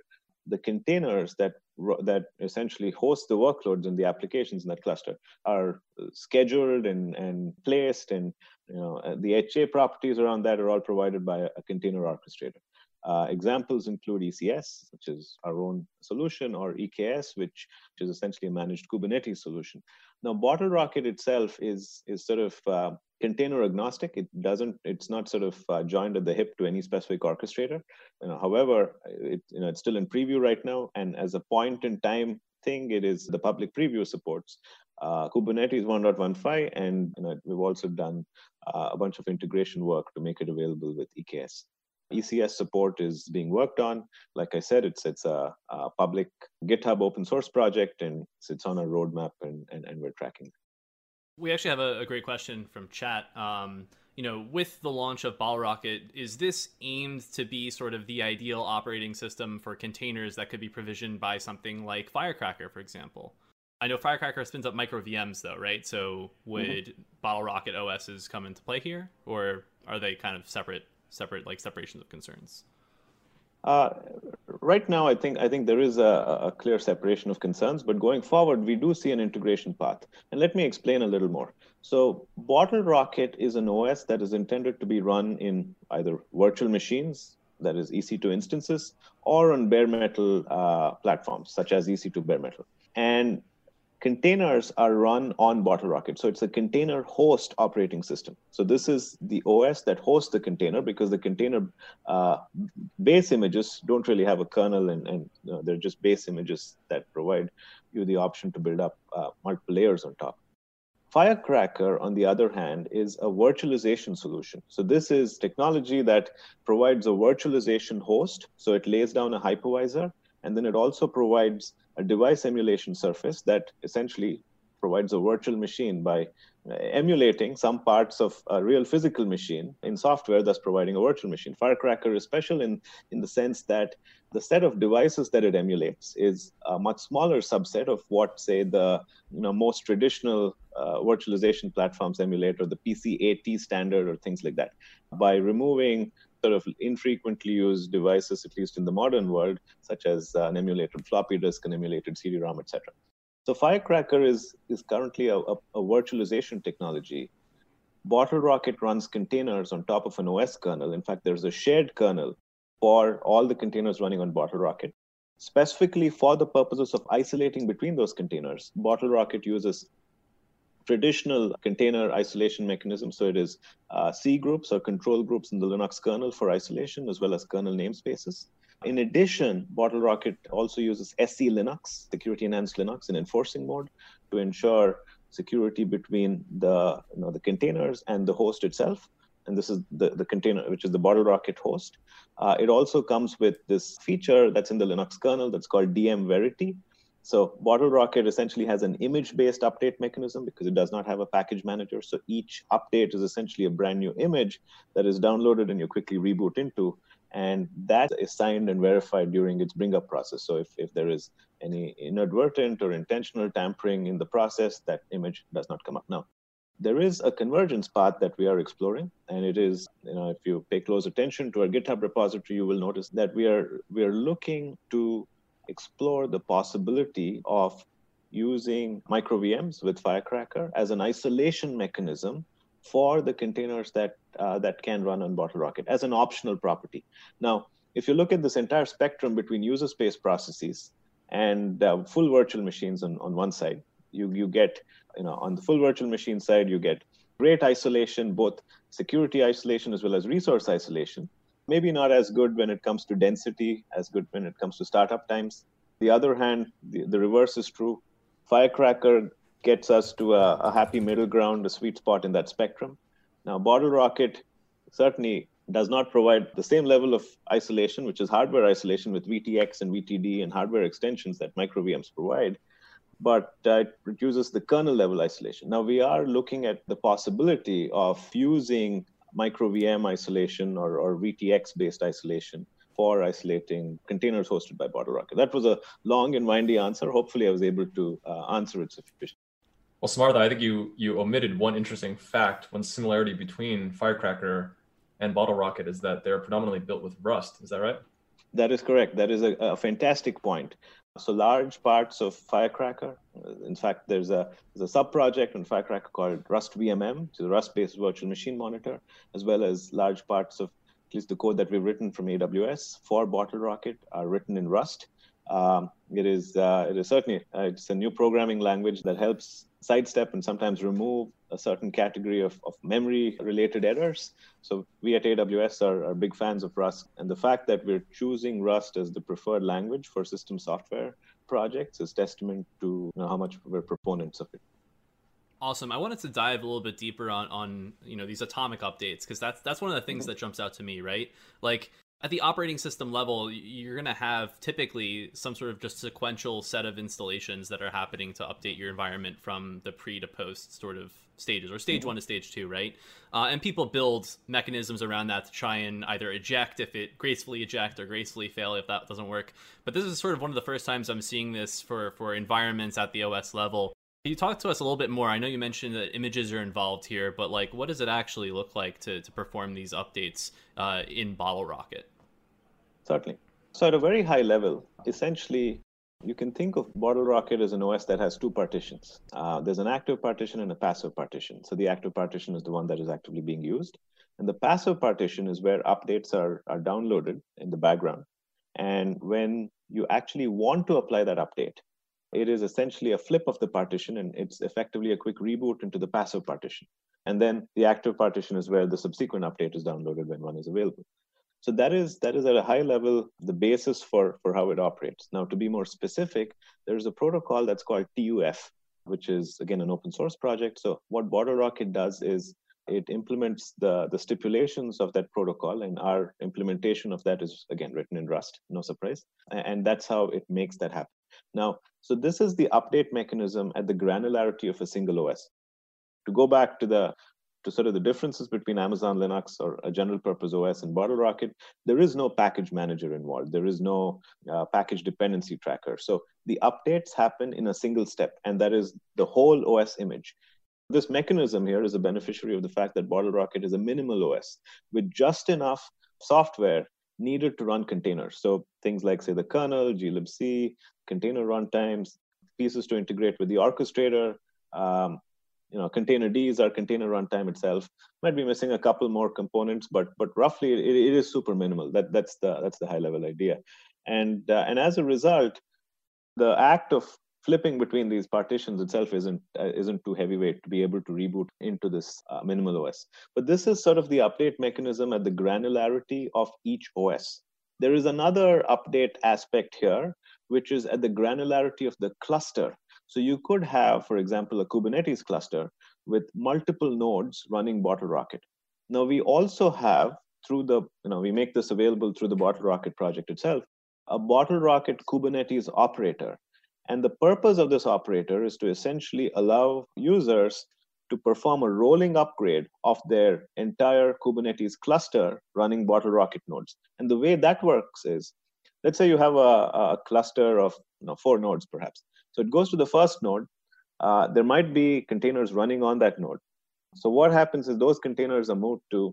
the containers that that essentially host the workloads and the applications in that cluster are scheduled and, and placed and you know uh, the HA properties around that are all provided by a, container orchestrator. Uh, examples include ECS, which is our own solution, or EKS, which, which is essentially a managed Kubernetes solution. Now, Bottle Rocket itself is is sort of uh, container agnostic. It doesn't. It's not sort of uh, joined at the hip to any specific orchestrator. You know, however, it, you know, it's still in preview right now, and as a point in time thing. It is the public preview supports uh, Kubernetes 1.15, and you know, we've also done uh, a bunch of integration work to make it available with EKS. ECS support is being worked on. Like I said, it's it's a, a public GitHub open source project, and it's on a roadmap, and, and, and we're tracking. We actually have a, a great question from chat. Um, you know, with the launch of BottleRocket, is this aimed to be sort of the ideal operating system for containers that could be provisioned by something like Firecracker, for example? I know Firecracker spins up micro VMs though, right? So would mm-hmm. BottleRocket OSs come into play here, or are they kind of separate, separate like separations of concerns? Uh, right now, I think I think there is a, a, clear separation of concerns, but going forward, we do see an integration path. And let me explain a little more. So, Bottle Rocket is an OS that is intended to be run in either virtual machines, that is EC2 instances, or on bare metal uh, platforms such as EC2 bare metal. And containers are run on bottle rocket So it's a container host operating system. So this is the OS that hosts the container because the container uh, base images don't really have a kernel and, and you know, they're just base images that provide you the option to build up uh, multiple layers on top. Firecracker, on the other hand, is a virtualization solution. So this is technology that provides a virtualization host. So it lays down a hypervisor, and then it also provides a device emulation surface that essentially provides a virtual machine by uh, emulating some parts of a real physical machine in software thus providing a virtual machine. Firecracker is special in, in the sense that the set of devices that it emulates is a much smaller subset of what say the you know most traditional uh, virtualization platforms emulate or the pcat standard or things like that. By removing sort of infrequently used devices, at least in the modern world, such as an emulated floppy disk, an emulated CD-ROM, etc. So Firecracker is, is currently a, a, a virtualization technology. Bottle Rocket runs containers on top of an OS kernel. In fact, there's a shared kernel for all the containers running on Bottle Rocket. Specifically for the purposes of isolating between those containers, Bottle Rocket uses traditional container isolation mechanism. So it is uh, cgroups or control groups in the Linux kernel for isolation, as well as kernel namespaces. In addition, Bottle Rocket also uses SELinux, security enhanced Linux, in enforcing mode to ensure security between the, you know, the containers and the host itself. And this is the, the container, which is the bottle rocket host. Uh, it also comes with this feature that's in the Linux kernel that's called dm-verity, so Bottle Rocket essentially has an image-based update mechanism because it does not have a package manager. So each update is essentially a brand new image that is downloaded and you quickly reboot into. And that is signed and verified during its bring up process. So if, if there is any inadvertent or intentional tampering in the process, that image does not come up. Now, there is a convergence path that we are exploring and it is you know if you pay close attention to our github repository you will notice that we are we are looking to explore the possibility of using micro VMs with Firecracker as an isolation mechanism for the containers that uh, that can run on Bottle Rocket as an optional property. Now, if you look at this entire spectrum between user space processes and uh, full virtual machines on, on one side, you you get you know on the full virtual machine side you get great isolation, both security isolation as well as resource isolation maybe not as good when it comes to density, as good when it comes to startup times. The other hand, the, the reverse is true. Firecracker gets us to a, a, happy middle ground, a sweet spot in that spectrum. Now, Bottle Rocket certainly does not provide the same level of isolation, which is hardware isolation with VTX and VTD and hardware extensions that micro VMs provide, but uh, it produces the kernel level isolation. Now, we are looking at the possibility of using micro VM isolation or, or VTX based isolation for isolating containers hosted by Bottle Rocket. That was a long and windy answer. Hopefully, I was able to uh, answer it sufficiently. Well, Samartha, I think you you omitted one interesting fact. One similarity between Firecracker and Bottle Rocket is that they're predominantly built with Rust. Is that right? That is correct. That is a, a fantastic point. So large parts of Firecracker, in fact, there's a, there's a sub-project on Firecracker called Rust VMM, which is Rust-based virtual machine monitor, as well as large parts of at least the code that we've written from AWS for Bottle Rocket are written in Rust. Um, it is uh, it is certainly uh, it's a new programming language that helps sidestep and sometimes remove a certain category of, of memory related errors. So we at AWS are, are big fans of Rust. And the fact that we're choosing Rust as the preferred language for system software projects is testament to you know, how much we're proponents of it. Awesome. I wanted to dive a little bit deeper on on you know these atomic updates because that's that's one of the things mm-hmm. that jumps out to me, right? Like at the operating system level, you're going to have typically some sort of just sequential set of installations that are happening to update your environment from the pre to post sort of stages, or stage mm-hmm. one to stage two, right? Uh, and people build mechanisms around that to try and either eject if it gracefully eject or gracefully fail if that doesn't work. But this is sort of one of the first times I'm seeing this for for environments at the OS level. Can you talk to us a little bit more? I know you mentioned that images are involved here, but like, what does it actually look like to, to perform these updates uh, in Bottle Rocket? Certainly. So, at a very high level, essentially, you can think of Bottle Rocket as an OS that has two partitions. Uh, there's an active partition and a passive partition. So, the active partition is the one that is actively being used. And the passive partition is where updates are, are downloaded in the background. And when you actually want to apply that update, it is essentially a flip of the partition and it's effectively a quick reboot into the passive partition. And then the active partition is where the subsequent update is downloaded when one is available. So that is that is at a high level the basis for, for how it operates. Now, to be more specific, there's a protocol that's called TUF, which is again an open source project. So what Bottle Rocket does is it implements the, the stipulations of that protocol, and our implementation of that is again written in Rust, no surprise. And that's how it makes that happen. Now, so this is the update mechanism at the granularity of a single OS. To go back to the to sort of the differences between Amazon Linux or a general purpose OS and Bottle Rocket, there is no package manager involved. There is no uh, package dependency tracker. So the updates happen in a single step, and that is the whole OS image. This mechanism here is a beneficiary of the fact that Bottle Rocket is a minimal OS with just enough software needed to run containers. So things like, say, the kernel, glibc, container runtimes, pieces to integrate with the orchestrator. Um, you know, containerd is our container runtime itself. Might be missing a couple more components, but but roughly it, it is super minimal. That that's the that's the high level idea, and uh, and as a result, the act of flipping between these partitions itself isn't uh, isn't too heavyweight to be able to reboot into this uh, minimal OS. But this is sort of the update mechanism at the granularity of each OS. There is another update aspect here, which is at the granularity of the cluster. So you could have, for example, a Kubernetes cluster with multiple nodes running Bottle Rocket. Now we also have through the, you know, we make this available through the Bottle Rocket project itself, a Bottle Rocket Kubernetes operator and the purpose of this operator is to essentially allow users to perform a rolling upgrade of their entire Kubernetes cluster running Bottle Rocket nodes. And the way that works is, let's say you have a, a cluster of you know, four nodes, perhaps. So it goes to the first node. Uh, there might be containers running on that node. So what happens is those containers are moved to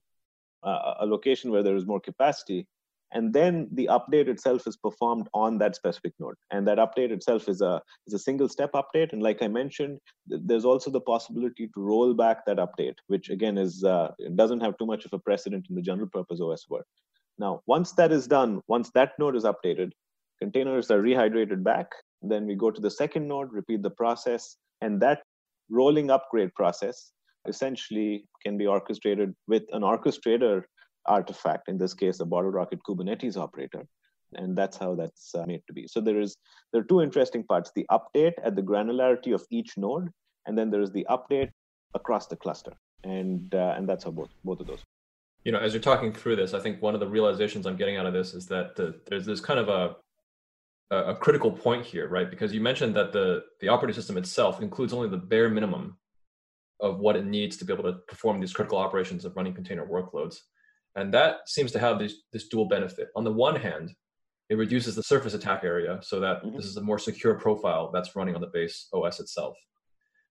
uh, a location where there is more capacity, and then the update itself is performed on that specific node. And that update itself is a is a single step update. And like i mentioned there's also the possibility to roll back that update which again is uh, doesn't have too much of a precedent in the general purpose os world now once that is done once that node is updated containers are rehydrated back. Then we go to the second node repeat the process. And that rolling upgrade process essentially can be orchestrated with an orchestrator artifact, in this case, a Bottle Rocket Kubernetes operator. And that's how that's uh, made to be. So there is there are two interesting parts: the update at the granularity of each node, and then there is the update across the cluster. And uh, and that's how both both of those. You know, as you're talking through this, I think one of the realizations I'm getting out of this is that the, there's this kind of a a critical point here, right? Because you mentioned that the the operating system itself includes only the bare minimum of what it needs to be able to perform these critical operations of running container workloads. And that seems to have this, this dual benefit. On the one hand, it reduces the surface attack area so that mm-hmm. this is a more secure profile that's running on the base OS itself.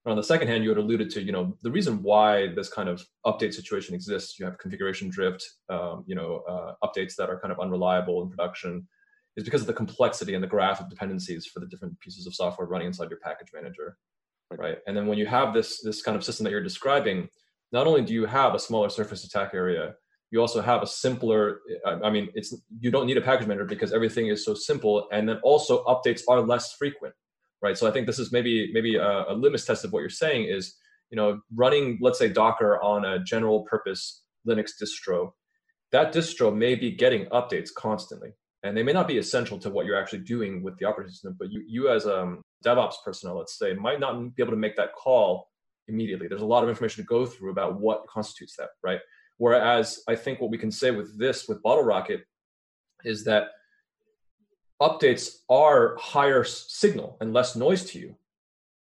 And on the second hand, you had alluded to, you know, the reason why this kind of update situation exists. You have configuration drift, um, you know, uh, updates that are kind of unreliable in production, is because of the complexity and the graph of dependencies for the different pieces of software running inside your package manager, right? right? And then when you have this this kind of system that you're describing, not only do you have a smaller surface attack area, you also have a simpler i mean it's you don't need a package manager because everything is so simple and then also updates are less frequent right so i think this is maybe maybe a, a litmus test of what you're saying is you know running let's say docker on a general purpose linux distro that distro may be getting updates constantly and they may not be essential to what you're actually doing with the operating system, but you, you as a um, DevOps personnel, let's say, might not be able to make that call immediately. There's a lot of information to go through about what constitutes that, right? Whereas I think what we can say with this, with Bottle Rocket, is that updates are higher signal and less noise to you.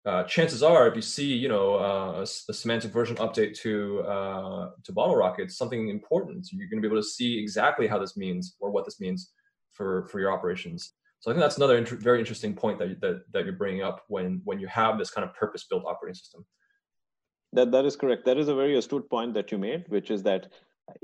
Uh, chances are, if you see, you know, uh, a, a, semantic version update to uh, to Bottle Rocket, something important, you're going to be able to see exactly how this means or what this means for for your operations. So I think that's another inter- very interesting point that, that that you're bringing up when when you have this kind of purpose built operating system. That that is correct. That is a very astute point that you made, which is that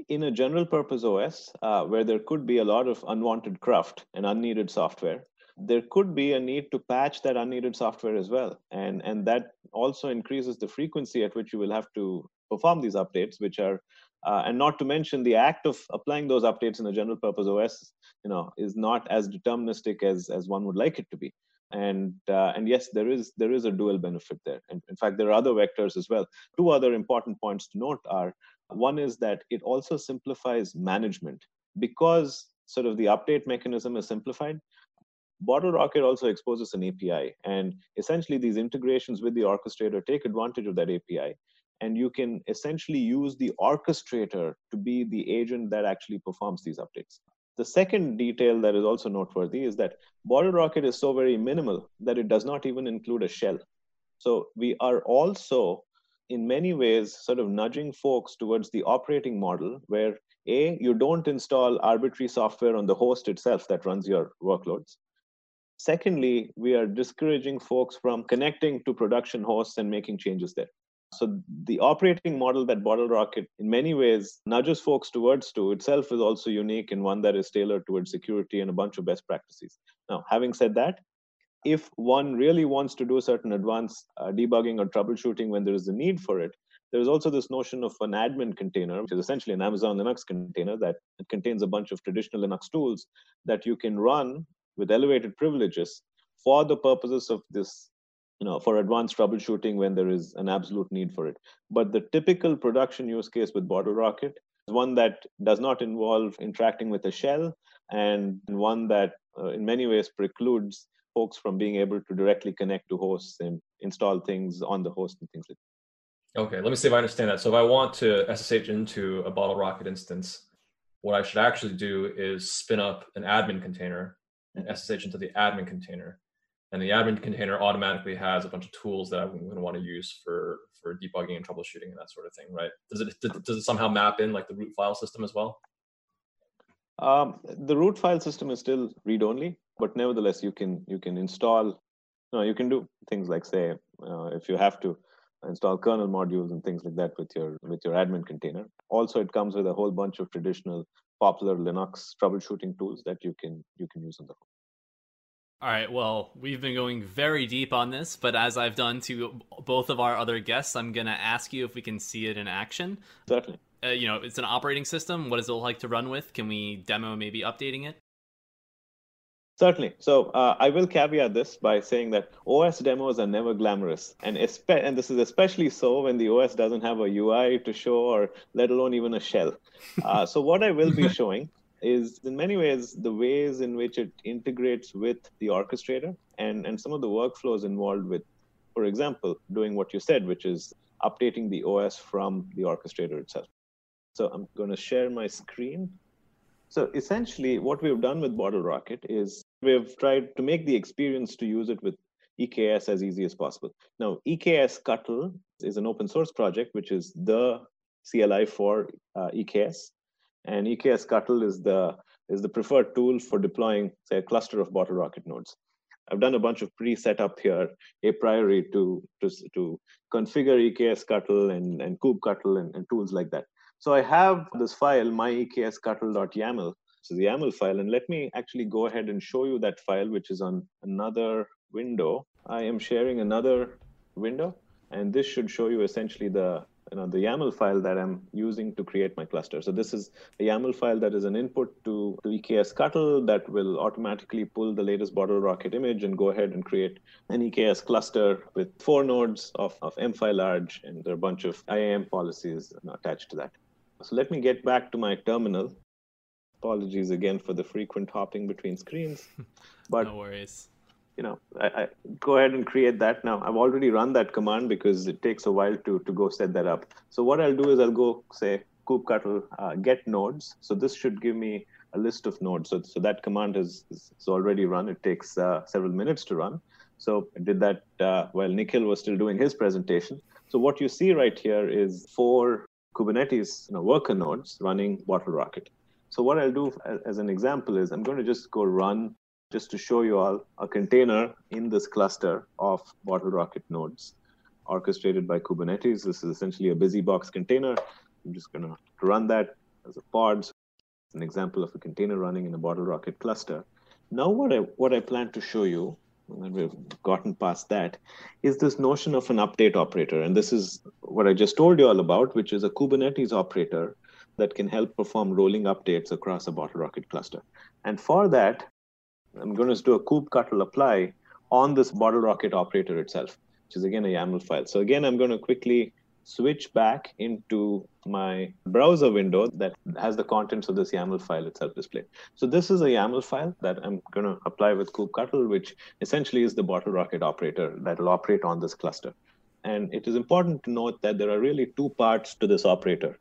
in a general purpose OS, uh, where there could be a lot of unwanted cruft and unneeded software, there could be a need to patch that unneeded software as well, and and that also increases the frequency at which you will have to perform these updates, which are uh, and not to mention the act of applying those updates in a general purpose OS, you know, is not as deterministic as as one would like it to be. And uh, and yes, there is there is a dual benefit there. And in fact, there are other vectors as well. Two other important points to note are one is that it also simplifies management because sort of the update mechanism is simplified. Bottle Rocket also exposes an API, and essentially these integrations with the orchestrator take advantage of that API and you can essentially use the orchestrator to be the agent that actually performs these updates. The second detail that is also noteworthy is that Bottle Rocket is so very minimal that it does not even include a shell. So we are also, in many ways, sort of nudging folks towards the operating model where A, you don't install arbitrary software on the host itself that runs your workloads. Secondly, we are discouraging folks from connecting to production hosts and making changes there. So the operating model that Bottle Rocket in many ways nudges folks towards to itself is also unique and one that is tailored towards security and a bunch of best practices. Now, having said that, if one really wants to do certain advanced uh, debugging or troubleshooting when there is a need for it, there's also this notion of an admin container, which is essentially an Amazon Linux container that contains a bunch of traditional Linux tools that you can run with elevated privileges for the purposes of this you know for advanced troubleshooting when there is an absolute need for it but the typical production use case with bottle rocket is one that does not involve interacting with a shell and one that uh, in many ways precludes folks from being able to directly connect to hosts and install things on the host and things like that. Okay, let me see if I understand that. So if I want to SSH into a Bottle Rocket instance, what I should actually do is spin up an admin container and SSH into the admin container and the admin container automatically has a bunch of tools that I'm going to want to use for for debugging and troubleshooting and that sort of thing, right? Does it does it somehow map in like the root file system as well? Um, the root file system is still read only, but nevertheless, you can you can install. You, know, you can do things like say uh, if you have to install kernel modules and things like that with your with your admin container. Also, it comes with a whole bunch of traditional popular Linux troubleshooting tools that you can you can use on the home. All right, well, we've been going very deep on this, but as I've done to both of our other guests, I'm going to ask you if we can see it in action. Certainly. Uh, you know, it's an operating system. What does it look like to run with? Can we demo maybe updating it? Certainly. So uh, I will caveat this by saying that OS demos are never glamorous, and espe- and this is especially so when the OS doesn't have a UI to show, or let alone even a shell. Uh, so what I will be showing is in many ways the ways in which it integrates with the orchestrator and, and some of the workflows involved with, for example, doing what you said, which is updating the OS from the orchestrator itself. So I'm going to share my screen. So essentially, what we've done with Bottle Rocket is we've tried to make the experience to use it with EKS as easy as possible. Now, eksctl is an open source project, which is the CLI for uh, EKS and eksctl is the is the preferred tool for deploying, say, a cluster of bottle rocket nodes. I've done a bunch of pre-setup here a priori to, to, to configure eksctl and, and kubectl and, and tools like that. So I have this file, myekscuttle.yaml. So the YAML file, and let me actually go ahead and show you that file, which is on another window. I am sharing another window, and this should show you essentially the you know, the YAML file that I'm using to create my cluster. So this is a YAML file that is an input to, to eksctl that will automatically pull the latest bottle rocket image and go ahead and create an EKS cluster with four nodes of, of M5 large, and there are a bunch of IAM policies attached to that. So let me get back to my terminal. Apologies again for the frequent hopping between screens. But no worries. You know, I, I, go ahead and create that now. I've already run that command because it takes a while to to go set that up. So what I'll do is I'll go say kubectl uh, get nodes. So this should give me a list of nodes. So, so that command is, is, already run. It takes uh, several minutes to run. So I did that uh, while Nikhil was still doing his presentation. So what you see right here is four Kubernetes you know, worker nodes running BottleRocket. So what I'll do as an example is I'm going to just go run just to show you all a container in this cluster of Bottle Rocket nodes orchestrated by Kubernetes. This is essentially a BusyBox container. I'm just going to run that as a pod. So it's an example of a container running in a Bottle Rocket cluster. Now what I what I plan to show you when we've gotten past that, is this notion of an update operator. And this is what I just told you all about, which is a Kubernetes operator that can help perform rolling updates across a Bottle Rocket cluster. And for that, I'm going to do a kubectl apply on this bottle rocket operator itself, which is again a YAML file. So again, I'm going to quickly switch back into my browser window that has the contents of this YAML file itself displayed. So this is a YAML file that I'm going to apply with kubectl, which essentially is the bottle rocket operator that will operate on this cluster. And it is important to note that there are really two parts to this operator.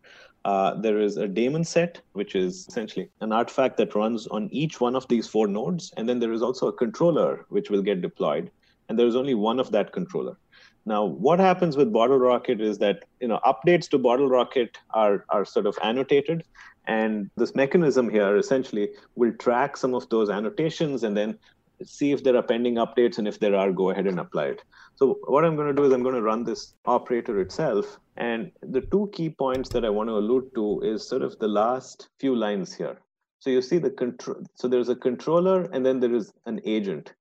Uh, there is a daemon set, which is essentially an artifact that runs on each one of these four nodes. And then there is also a controller, which will get deployed. And there is only one of that controller. Now, what happens with Bottle Rocket is that you know updates to BottleRocket are are sort of annotated, and this mechanism here essentially will track some of those annotations and then see if there are pending updates, and if there are, go ahead and apply it. So what I'm going to do is I'm going to run this operator itself, and the two key points that I want to allude to is sort of the last few lines here. So you see the control. So there's a controller, and then there is an agent.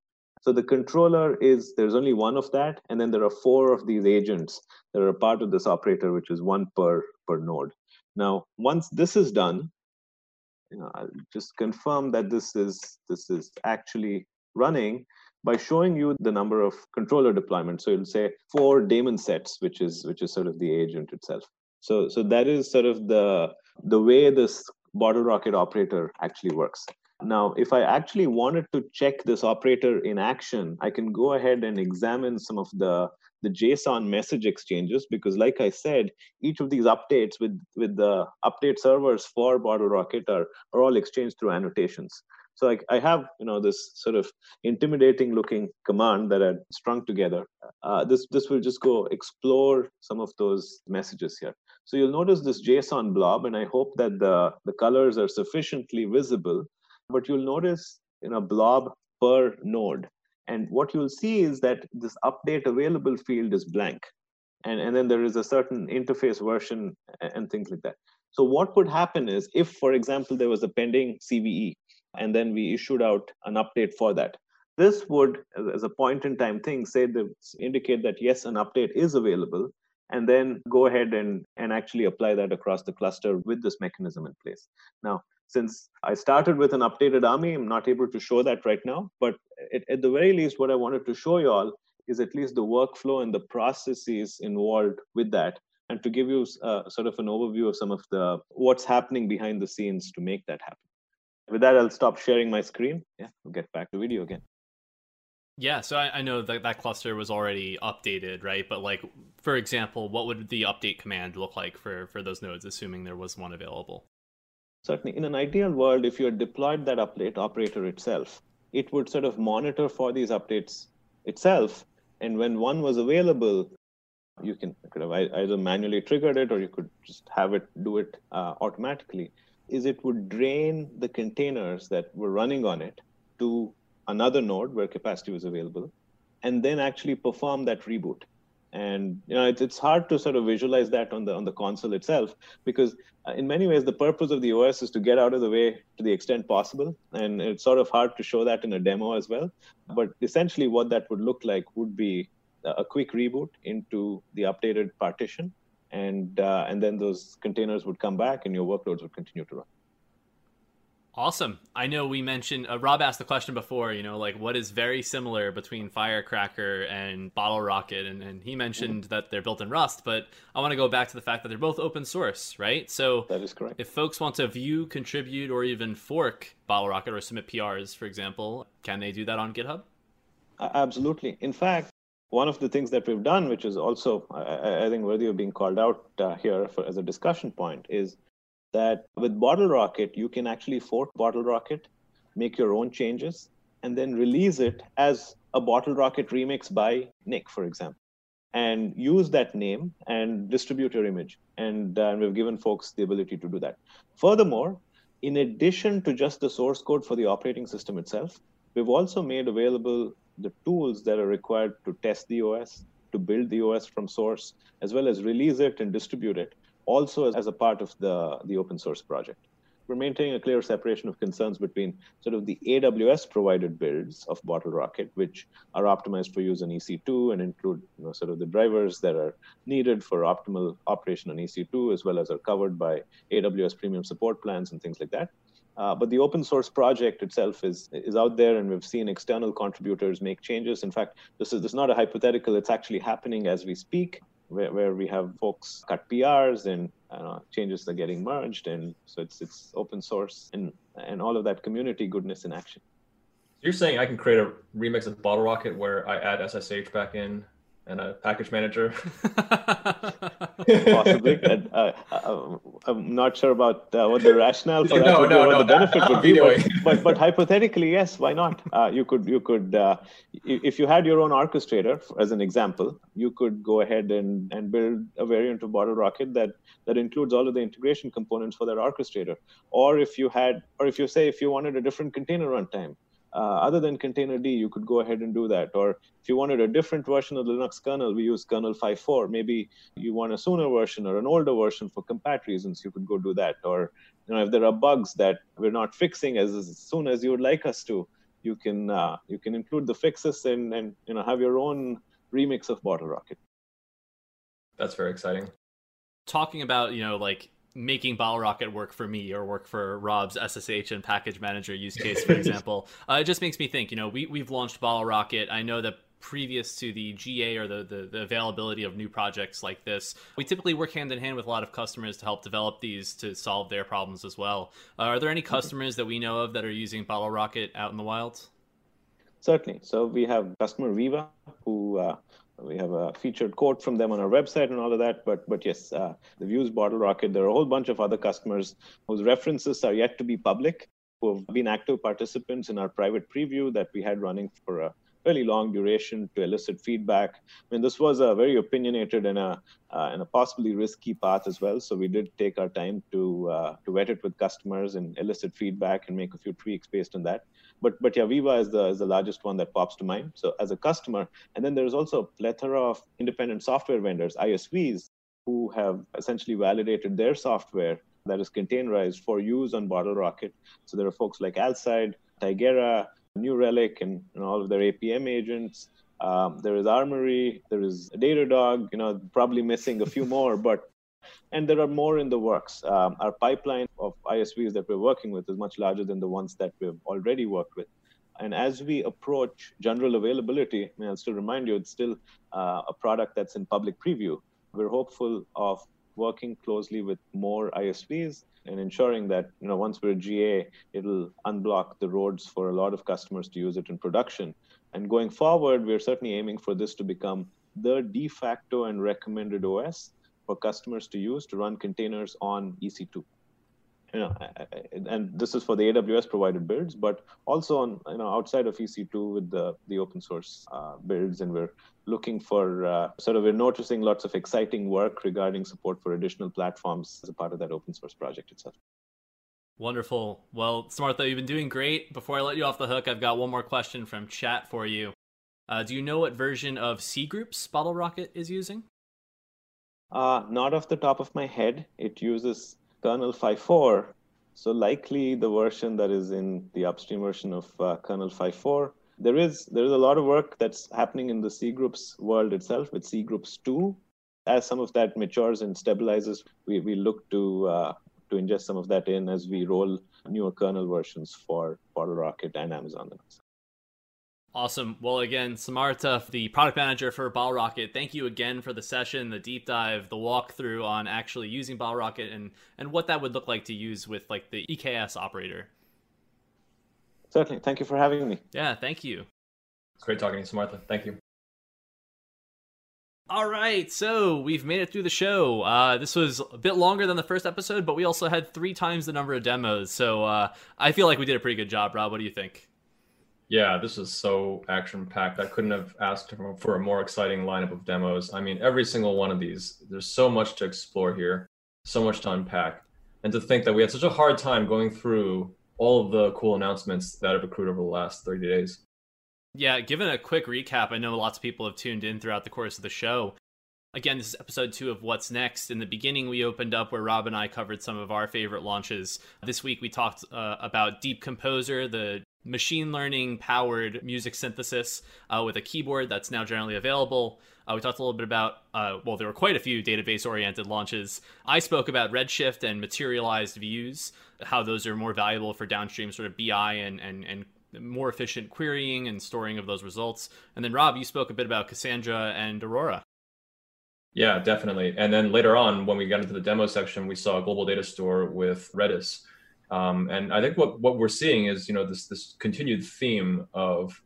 So the controller is, there's only one of that, and then there are four of these agents that are a part of this operator, which is one per, per node. Now, once this is done, you know, I'll just confirm that this is, this is actually running by showing you the number of controller deployments. So it'll say four daemon sets, which is which is sort of the agent itself. So so that is sort of the the way this bottle rocket operator actually works. Now, if I actually wanted to check this operator in action, I can go ahead and examine some of the, the JSON message exchanges because, like I said, each of these updates with, with the update servers for BottleRocket are, are all exchanged through annotations. So I, I have you know this sort of intimidating looking command that I strung together. Uh, this this will just go explore some of those messages here. So you'll notice this JSON blob, and I hope that the the colors are sufficiently visible but you'll notice in a blob per node. And what you'll see is that this update available field is blank. And, and then there is a certain interface version and things like that. So what would happen is if, for example, there was a pending CVE, and then we issued out an update for that. This would, as a point in time thing, say that indicate that yes, an update is available, and then go ahead and, and actually apply that across the cluster with this mechanism in place. Now, since I started with an updated AMI, I'm not able to show that right now. But at, at the very least, what I wanted to show you all is at least the workflow and the processes involved with that, and to give you uh, sort of an overview of some of the what's happening behind the scenes to make that happen. With that, I'll stop sharing my screen. Yeah, we'll get back to video again. Yeah, so I, I, know that that cluster was already updated, right? But like, for example, what would the update command look like for for those nodes, assuming there was one available? certainly in an ideal world, if you had deployed that update operator itself, it would sort of monitor for these updates itself. And when one was available, you can could have either manually triggered it or you could just have it do it uh, automatically. Is it would drain the containers that were running on it to another node where capacity was available, and then actually perform that reboot. And you know it's, it's hard to sort of visualize that on the on the console itself because uh, in many ways the purpose of the os is to get out of the way to the extent possible and it's sort of hard to show that in a demo as well. But essentially what that would look like would be a quick reboot into the updated partition and uh, and then those containers would come back and your workloads would continue to run Awesome. I know we mentioned uh, Rob asked the question before. You know, like what is very similar between Firecracker and Bottle Rocket, and, and he mentioned mm-hmm. that they're built in Rust. But I want to go back to the fact that they're both open source, right? So that is correct. If folks want to view, contribute, or even fork Bottle Rocket or submit PRs, for example, can they do that on GitHub? Absolutely. In fact, one of the things that we've done, which is also I, I think worthy of being called out uh, here for, as a discussion point, is that with Bottle Rocket, you can actually fork Bottle Rocket, make your own changes, and then release it as a Bottle Rocket remix by Nick, for example, and use that name and distribute your image. And uh, we've given folks the ability to do that. Furthermore, in addition to just the source code for the operating system itself, we've also made available the tools that are required to test the OS, to build the OS from source, as well as release it and distribute it also as, a part of the, the open source project. We're maintaining a clear separation of concerns between sort of the AWS provided builds of Bottle Rocket, which are optimized for use on EC2 and include you know, sort of the drivers that are needed for optimal operation on EC2, as well as are covered by AWS premium support plans and things like that. Uh, but the open source project itself is is out there, and we've seen external contributors make changes. In fact, this is this is not a hypothetical; it's actually happening as we speak where, where we have folks cut PRs and uh, changes are getting merged, and so it's it's open source and and all of that community goodness in action. You're saying I can create a remix of Bottle Rocket where I add SSH back in and a package manager. Possibly. Uh, uh, I'm not sure about uh, what the rationale for that no, would no, be, no, what the benefit that, would be. But, but, but, hypothetically, yes, why not? Uh, you could, you could, uh, if you had your own orchestrator, as an example, you could go ahead and, and build a variant of Bottle Rocket that, that includes all of the integration components for that orchestrator. Or if you had, or if you say, if you wanted a different container runtime, uh, other than containerd, you could go ahead and do that. Or if you wanted a different version of the Linux kernel, we use kernel 5.4. Maybe you want a sooner version or an older version for compat reasons, you could go do that. Or you know, if there are bugs that we're not fixing as, as soon as you would like us to, you can uh, you can include the fixes and and you know have your own remix of Bottle Rocket. That's very exciting. Talking about you know like making Bottle Rocket work for me or work for Rob's SSH and package manager use case, for example. uh, it just makes me think, you know, we, we've launched Bottle Rocket. I know that previous to the GA or the, the, the, availability of new projects like this, we typically work hand in hand with a lot of customers to help develop these to solve their problems as well. Uh, are there any customers that we know of that are using Bottle Rocket out in the wild? Certainly. So we have customer Viva who uh, we have a featured quote from them on our website and all of that. But but yes, uh, the Views Bottle Rocket. There are a whole bunch of other customers whose references are yet to be public, who have been active participants in our private preview that we had running for a fairly long duration to elicit feedback. I mean, this was a very opinionated and a uh, and a possibly risky path as well. So we did take our time to uh, to vet it with customers and elicit feedback and make a few tweaks based on that. But but yeah, Viva is the is the largest one that pops to mind. So as a customer, and then there's also a plethora of independent software vendors, ISVs, who have essentially validated their software that is containerized for use on Bottle Rocket. So there are folks like Alcide, Tigera, New Relic, and, and all of their APM agents. Um, there is Armory, there is Datadog, you know, probably missing a few more, but and there are more in the works. Um, our pipeline of ISVs that we're working with is much larger than the ones that we've already worked with. And as we approach general availability, I mean, I'll still remind you, it's still uh, a product that's in public preview. We're hopeful of working closely with more ISVs and ensuring that you know once we're GA, it'll unblock the roads for a lot of customers to use it in production. And going forward, we're certainly aiming for this to become the de facto and recommended OS for customers to use to run containers on EC2. You know, and this is for the AWS provided builds, but also on you know outside of EC2 with the the open source uh, builds, and we're looking for uh, sort of we're noticing lots of exciting work regarding support for additional platforms as a part of that open source project itself. Wonderful. Well, Samartha, you've been doing great. Before I let you off the hook, I've got one more question from chat for you. Uh, do you know what version of cgroups Bottle Rocket is using? Uh, not off the top of my head. It uses kernel 5.4, so likely the version that is in the upstream version of uh, kernel 5.4. There is there is a lot of work that's happening in the cgroups world itself with cgroups 2. As some of that matures and stabilizes, we, we look to uh, to ingest some of that in as we roll newer kernel versions for Bottle Rocket and Amazon. Awesome. Well, again, Samartha, the product manager for Bottle Rocket, thank you again for the session, the deep dive, the walkthrough on actually using Bottle Rocket and, and what that would look like to use with like the EKS operator. Certainly. Thank you for having me. Yeah, thank you. It's great talking to you, Samartha. Thank you. All right, so we've made it through the show. Uh, this was a bit longer than the first episode, but we also had three times the number of demos. So uh, I feel like we did a pretty good job, Rob. What do you think? Yeah, this is so action packed. I couldn't have asked for a more exciting lineup of demos. I mean, every single one of these, there's so much to explore here, so much to unpack. And to think that we had such a hard time going through all of the cool announcements that have accrued over the last 30 days. Yeah, given a quick recap, I know lots of people have tuned in throughout the course of the show. Again, this is episode two of What's Next. In the beginning, we opened up where Rob and I covered some of our favorite launches. This week, we talked uh, about DeepComposer, the machine learning powered music synthesis uh, with a keyboard that's now generally available. Uh, we talked a little bit about, uh, well, there were quite a few database oriented launches. I spoke about Redshift and materialized views, how those are more valuable for downstream sort of BI and, and, and more efficient querying and storing of those results. And then, Rob, you spoke a bit about Cassandra and Aurora. Yeah, definitely. And then later on, when we got into the demo section, we saw a global data store with Redis. Um, and I think what, what we're seeing is, you know, this this continued theme of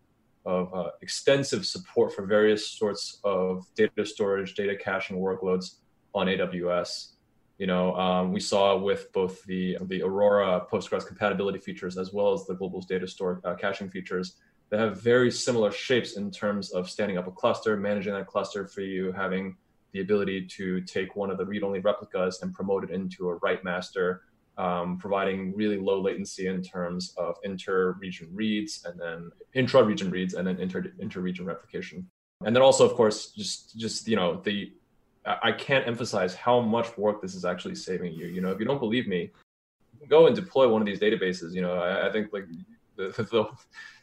of uh, extensive support for various sorts of data storage, data caching workloads on AWS. You know, um, we saw with both the the Aurora Postgres compatibility features as well as the Global's Data Store uh, caching features that have very similar shapes in terms of standing up a cluster, managing that cluster for you, having the ability to take one of the read-only replicas and promote it into a write master um, providing really low latency in terms of inter-region reads and then intra-region reads and then inter inter-region replication. And then also, of course, just just you know the I can't emphasize how much work this is actually saving you. You know, if you don't believe me, go and deploy one of these databases. You know, I, I think like the, the,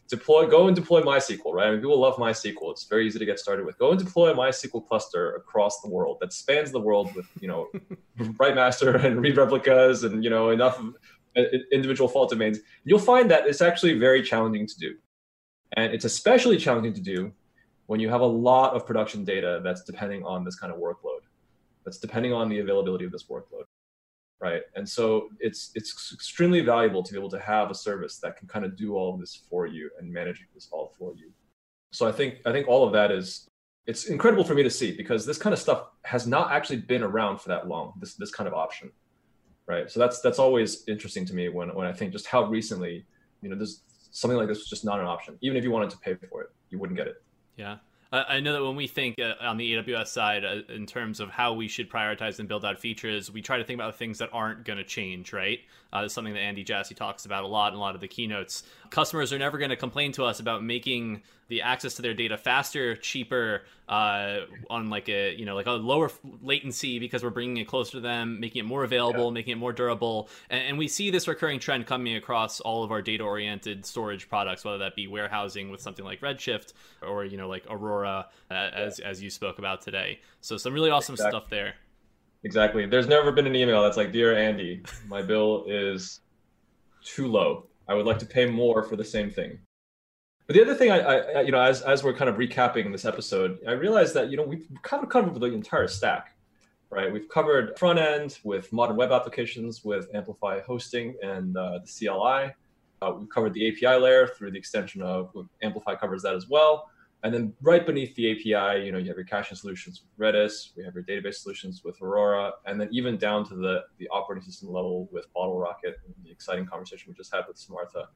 deploy, go and deploy MySQL, right? I mean, people love MySQL. It's very easy to get started with. Go and deploy a MySQL cluster across the world that spans the world with, you know, write master and read replicas and, you know, enough individual fault domains. You'll find that it's actually very challenging to do. And it's especially challenging to do when you have a lot of production data that's depending on this kind of workload, that's depending on the availability of this workload right? And so it's it's extremely valuable to be able to have a service that can kind of do all of this for you and manage this all for you. So I think I think all of that is it's incredible for me to see because this kind of stuff has not actually been around for that long. This this kind of option, right? So that's that's always interesting to me when when I think just how recently, you know, this something like this was just not an option. Even if you wanted to pay for it, you wouldn't get it. Yeah. I know that when we think uh, on the AWS side uh, in terms of how we should prioritize and build out features, we try to think about the things that aren't going to change, right? Uh, something that Andy Jassy talks about a lot in a lot of the keynotes. Customers are never going to complain to us about making the access to their data faster, cheaper, uh, on like a you know like a lower latency because we're bringing it closer to them, making it more available, yeah. making it more durable, and, and, we see this recurring trend coming across all of our data-oriented storage products, whether that be warehousing with something like Redshift or you know like Aurora, uh, as as you spoke about today. So some really awesome exactly. stuff there. Exactly. There's never been an email that's like, "Dear Andy, my bill is too low. I would like to pay more for the same thing." But the other thing, I, I, you know, as as we're kind of recapping this episode, I realized that you know we've kind of covered the entire stack, right? We've covered front end with modern web applications with Amplify hosting and uh, the CLI. Uh, we've covered the API layer through the extension of Amplify covers that as well. And then right beneath the API, you know, you have your caching solutions with Redis, we have your database solutions with Aurora, and then even down to the the operating system level with Bottle Rocket, the exciting conversation we just had with Samartha.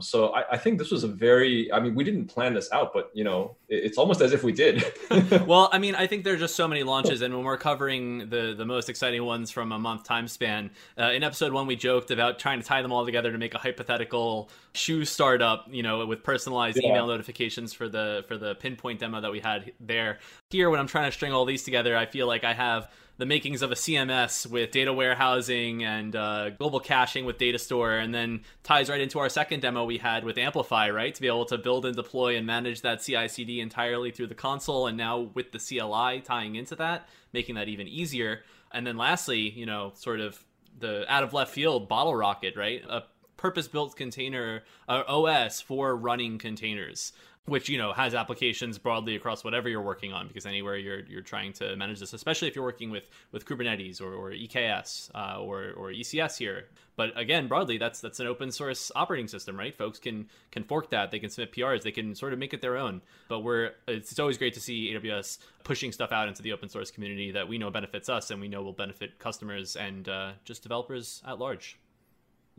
So I, I, think this was a very, I mean, we didn't plan this out, but you know, it, it's almost as if we did. well, I mean, I think there are just so many launches, and when we're covering the the most exciting ones from a month time span, uh, in episode one we joked about trying to tie them all together to make a hypothetical shoe startup, you know, with personalized yeah. email notifications for the for the pinpoint demo that we had there. Here, when I'm trying to string all these together, I feel like I have the makings of a CMS with data warehousing and uh, global caching with data store, and then ties right into our second demo we had with Amplify, right? To be able to build and deploy and manage that CI/CD entirely through the console, and now with the CLI tying into that, making that even easier. And then lastly, you know, sort of the out of left field bottle rocket, right? A purpose-built container uh, OS for running containers which you know has applications broadly across whatever you're working on because anywhere you're you're trying to manage this especially if you're working with with kubernetes or, or eks uh, or, or ecs here. But again broadly that's that's an open source operating system right? Folks can can fork that they can submit prs they can sort of make it their own. But we're it's, it's always great to see aws pushing stuff out into the open source community that we know benefits us and we know will benefit customers and uh, just developers at large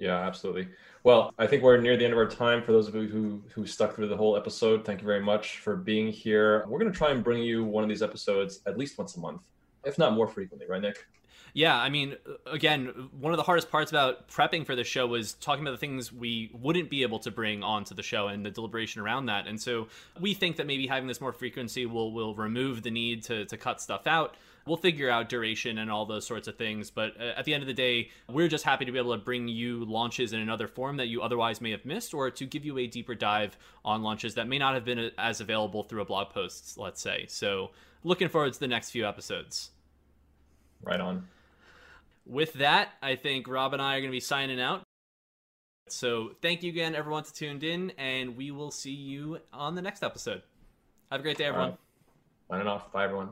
yeah, absolutely. Well, I think we're near the end of our time. For those of you who who stuck through the whole episode, thank you very much for being here. We're going to try and bring you one of these episodes at least once a month, if not more frequently, right, Nick? Yeah, I mean, again, one of the hardest parts about prepping for the show was talking about the things we wouldn't be able to bring onto the show and the deliberation around that. And so we think that maybe having this more frequency will will remove the need to to cut stuff out we'll figure out duration and all those sorts of things. But uh, at the end of the day, we're just happy to be able to bring you launches in another form that you otherwise may have missed, or to give you a deeper dive on launches that may not have been uh, as available through a blog post, let's say. So looking forward to the next few episodes. Right on. With that, I think Rob and I are going to be signing out. So thank you again, everyone, to tuned in, and we will see you on the next episode. Have a great day, everyone. Signing off. Bye, everyone.